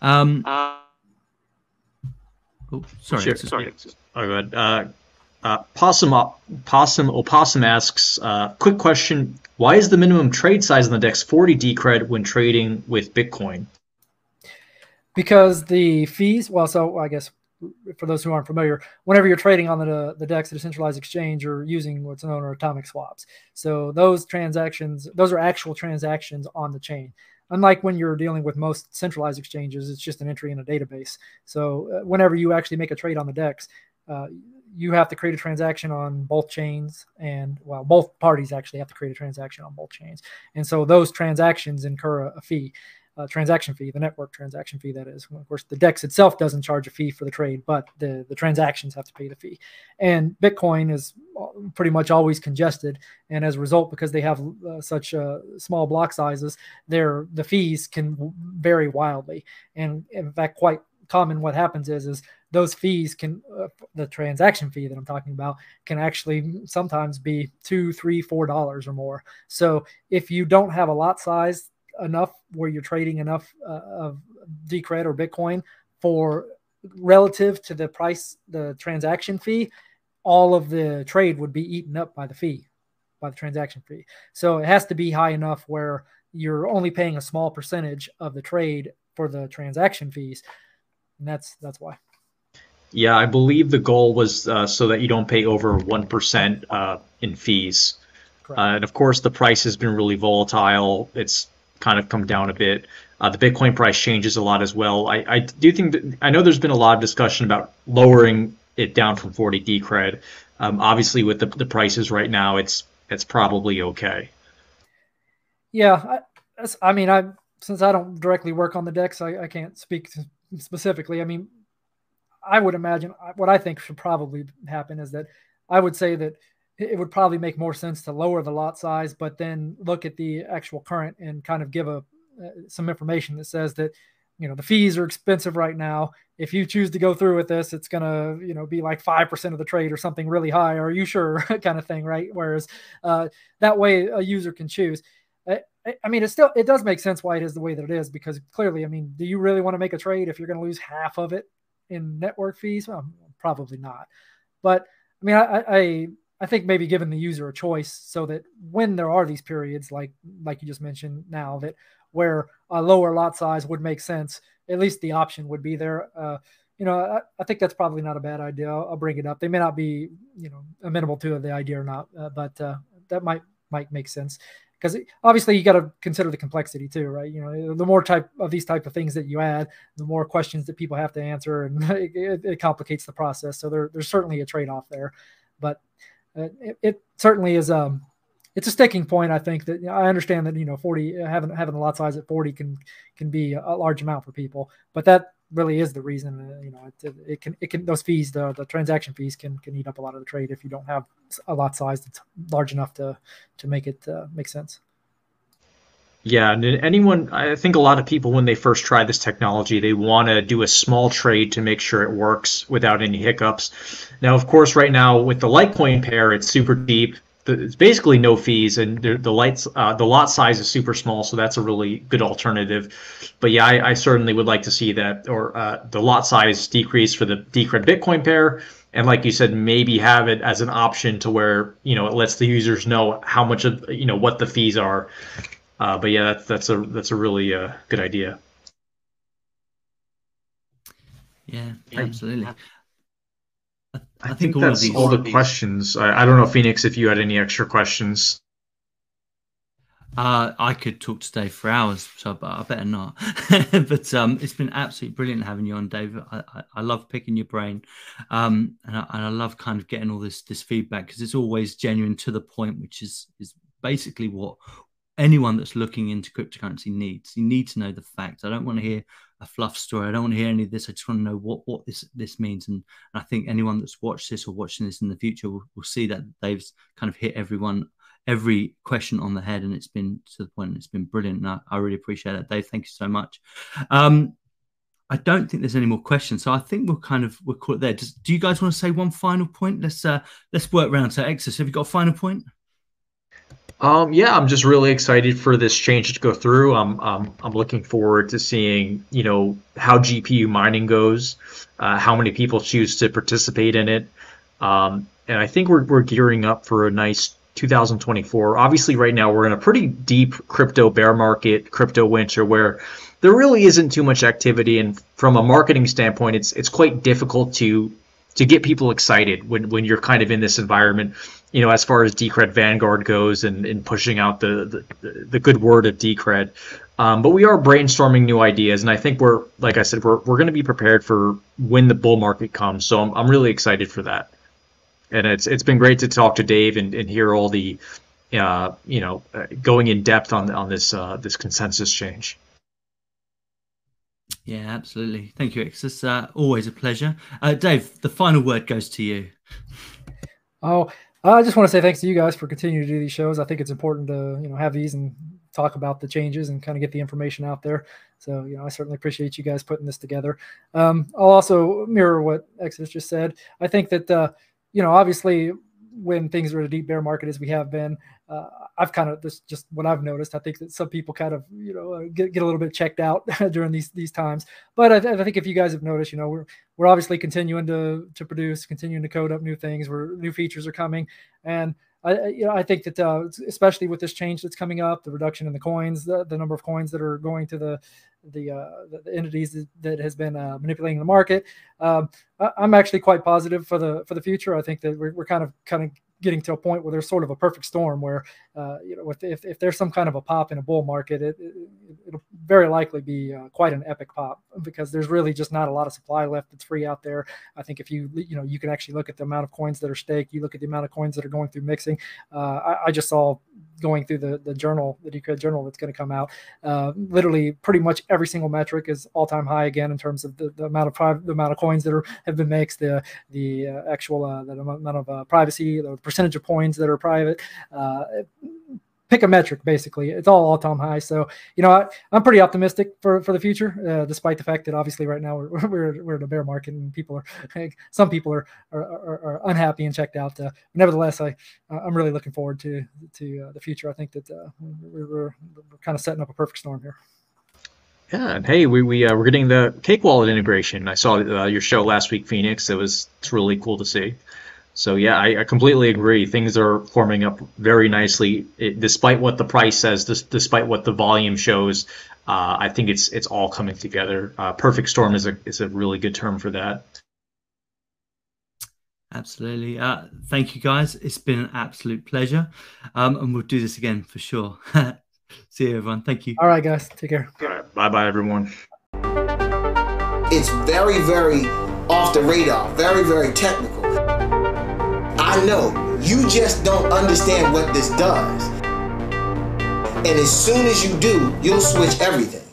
Um. Uh, oh, sorry. Sure, sorry. Oh, go ahead. Uh, uh, Possum, Possum, Opossum asks, uh, quick question: Why is the minimum trade size on the DEX 40 Decred when trading with Bitcoin? Because the fees, well, so I guess for those who aren't familiar, whenever you're trading on the the DEX, at a centralized exchange, you're using what's known as atomic swaps. So those transactions, those are actual transactions on the chain. Unlike when you're dealing with most centralized exchanges, it's just an entry in a database. So uh, whenever you actually make a trade on the DEX, uh, you have to create a transaction on both chains, and well, both parties actually have to create a transaction on both chains. And so those transactions incur a, a fee uh, transaction fee, the network transaction fee, that is. Of course, the DEX itself doesn't charge a fee for the trade, but the, the transactions have to pay the fee. And Bitcoin is pretty much always congested. And as a result, because they have uh, such uh, small block sizes, their the fees can vary wildly. And in fact, quite common what happens is is those fees can uh, the transaction fee that i'm talking about can actually sometimes be two three four dollars or more so if you don't have a lot size enough where you're trading enough uh, of Decred or Bitcoin for relative to the price, the transaction fee, all of the trade would be eaten up by the fee, by the transaction fee. So it has to be high enough where you're only paying a small percentage of the trade for the transaction fees, and that's that's why. Yeah, I believe the goal was uh, so that you don't pay over one percent uh, in fees. Uh, and of course, the price has been really volatile. It's kind of come down a bit. Uh, the Bitcoin price changes a lot as well. I, I do think that I know there's been a lot of discussion about lowering it down from 40 Decred. Um, obviously, with the, the prices right now, it's it's probably okay. Yeah, I, I mean, I since I don't directly work on the DEX, I, I can't speak specifically. I mean, I would imagine what I think should probably happen is that I would say that it would probably make more sense to lower the lot size, but then look at the actual current and kind of give a uh, some information that says that you know the fees are expensive right now. If you choose to go through with this, it's gonna you know be like five percent of the trade or something really high. Are you sure? kind of thing, right? Whereas uh, that way a user can choose. I, I mean, it still it does make sense why it is the way that it is because clearly, I mean, do you really want to make a trade if you're going to lose half of it in network fees? Well, probably not. But I mean, I, I I think maybe giving the user a choice so that when there are these periods like like you just mentioned now that where a lower lot size would make sense, at least the option would be there. Uh, you know, I, I, think that's probably not a bad idea. I'll, I'll, bring it up. They may not be, you know, amenable to the idea or not, uh, but uh, that might might make sense because obviously you got to consider the complexity too, right? You know, the more type of these type of things that you add, the more questions that people have to answer, and it, it complicates the process. So there, there's certainly a trade off there, but it, it, certainly is um it's a sticking point. I think that I understand that you know 40 having having a lot size at 40 can can be a large amount for people, but that really is the reason. Uh, you know, it, it, can it can those fees the the transaction fees can can eat up a lot of the trade if you don't have a lot size that's large enough to to make it uh, make sense. Yeah, and anyone, I think a lot of people, when they first try this technology, they want to do a small trade to make sure it works without any hiccups. Now, of course, right now with the Litecoin pair, it's super deep. It's basically no fees, and the, the lights, uh, the lot size is super small, so that's a really good alternative. But yeah, I, I certainly would like to see that, or uh, the lot size decrease for the Decred Bitcoin pair, and like you said, maybe have it as an option to where you know it lets the users know how much of you know what the fees are. Uh, but yeah, that's that's a that's a really uh, good idea. Yeah, absolutely. I, I, I think, think all that's all the questions. I, I don't know, Phoenix, if you had any extra questions. Uh, I could talk to Dave for hours, so but I better not. but um, it's been absolutely brilliant having you on, Dave. I, I, I love picking your brain, um, and, I, and I love kind of getting all this this feedback because it's always genuine to the point, which is is basically what anyone that's looking into cryptocurrency needs. You need to know the facts. I don't want to hear a fluff story. I don't want to hear any of this. I just want to know what what this this means. And, and I think anyone that's watched this or watching this in the future will, will see that they've kind of hit everyone every question on the head, and it's been to the point. It's been brilliant. And I, I really appreciate it, Dave. Thank you so much. Um, I don't think there's any more questions, so I think we'll kind of we'll call it there. Do you guys want to say one final point? Let's uh let's work around. So, Exitus, have you got a final point? Um, yeah, I'm just really excited for this change to go through. I'm um, I'm looking forward to seeing you know how GPU mining goes, uh, how many people choose to participate in it, um, and I think we're we're gearing up for a nice 2024. Obviously, right now we're in a pretty deep crypto bear market, crypto winter, where there really isn't too much activity, and from a marketing standpoint, it's it's quite difficult to to get people excited when when you're kind of in this environment you know, as far as Decred Vanguard goes and, and pushing out the, the, the good word of Decred. Um, but we are brainstorming new ideas, and I think we're, like I said, we're, we're going to be prepared for when the bull market comes. So I'm, I'm really excited for that. And it's it's been great to talk to Dave and, and hear all the, uh, you know, uh, going in depth on on this uh, this consensus change. Yeah, absolutely. Thank you, X. It's uh, always a pleasure. Uh, Dave, the final word goes to you. Oh, I just want to say thanks to you guys for continuing to do these shows. I think it's important to you know have these and talk about the changes and kind of get the information out there. So you know, I certainly appreciate you guys putting this together. Um, I'll also mirror what Exitus just said. I think that uh, you know, obviously, when things are in a deep bear market as we have been, uh, I've kind of this just what I've noticed. I think that some people kind of you know uh, get, get a little bit checked out during these these times. But I, I, think if you guys have noticed, you know, we're we're obviously continuing to to produce, continuing to code up new things. Where new features are coming, and I you know I think that uh, especially with this change that's coming up, the reduction in the coins, the, the number of coins that are going to the the, uh, the entities that, has been uh, manipulating the market. Um, I, am actually quite positive for the for the future. I think that we're, we're kind of kind of getting to a point where there's sort of a perfect storm where uh, you know if, if, if, there's some kind of a pop in a bull market it, it will very likely be uh, quite an epic pop because there's really just not a lot of supply left. That's free out there. I think if you you know you can actually look at the amount of coins that are staked you look at the amount of coins that are going through mixing. Uh, I, I, just saw going through the the journal the decred journal that's going to come out uh, literally pretty much every single metric is all-time high again in terms of the, the amount of the amount of coins that are have been mixed the the uh, actual uh, the amount of privacy the percentage of points that are private. Uh, pick a metric, basically. It's all all-time high. So, you know, I, am pretty optimistic for, for the future, uh, despite the fact that obviously right now we're, we're, we're in a bear market and people are, some people are, are, are, are unhappy and checked out. Uh, nevertheless, I, I'm really looking forward to, to uh, the future. I think that uh, we're, we're, we're kind of setting up a perfect storm here. Yeah, and hey, we we uh, we're getting the Cake Wallet integration. I saw uh, your show last week, Phoenix. It was it's really cool to see. So yeah, I, I completely agree. Things are forming up very nicely, it, despite what the price says, dis, despite what the volume shows. Uh, I think it's it's all coming together. Uh, perfect storm is a is a really good term for that. Absolutely. Uh, thank you, guys. It's been an absolute pleasure, um, and we'll do this again for sure. See you, everyone. Thank you. All right, guys. Take care. All right. Bye, bye, everyone. It's very, very off the radar. Very, very technical. I know you just don't understand what this does. And as soon as you do, you'll switch everything.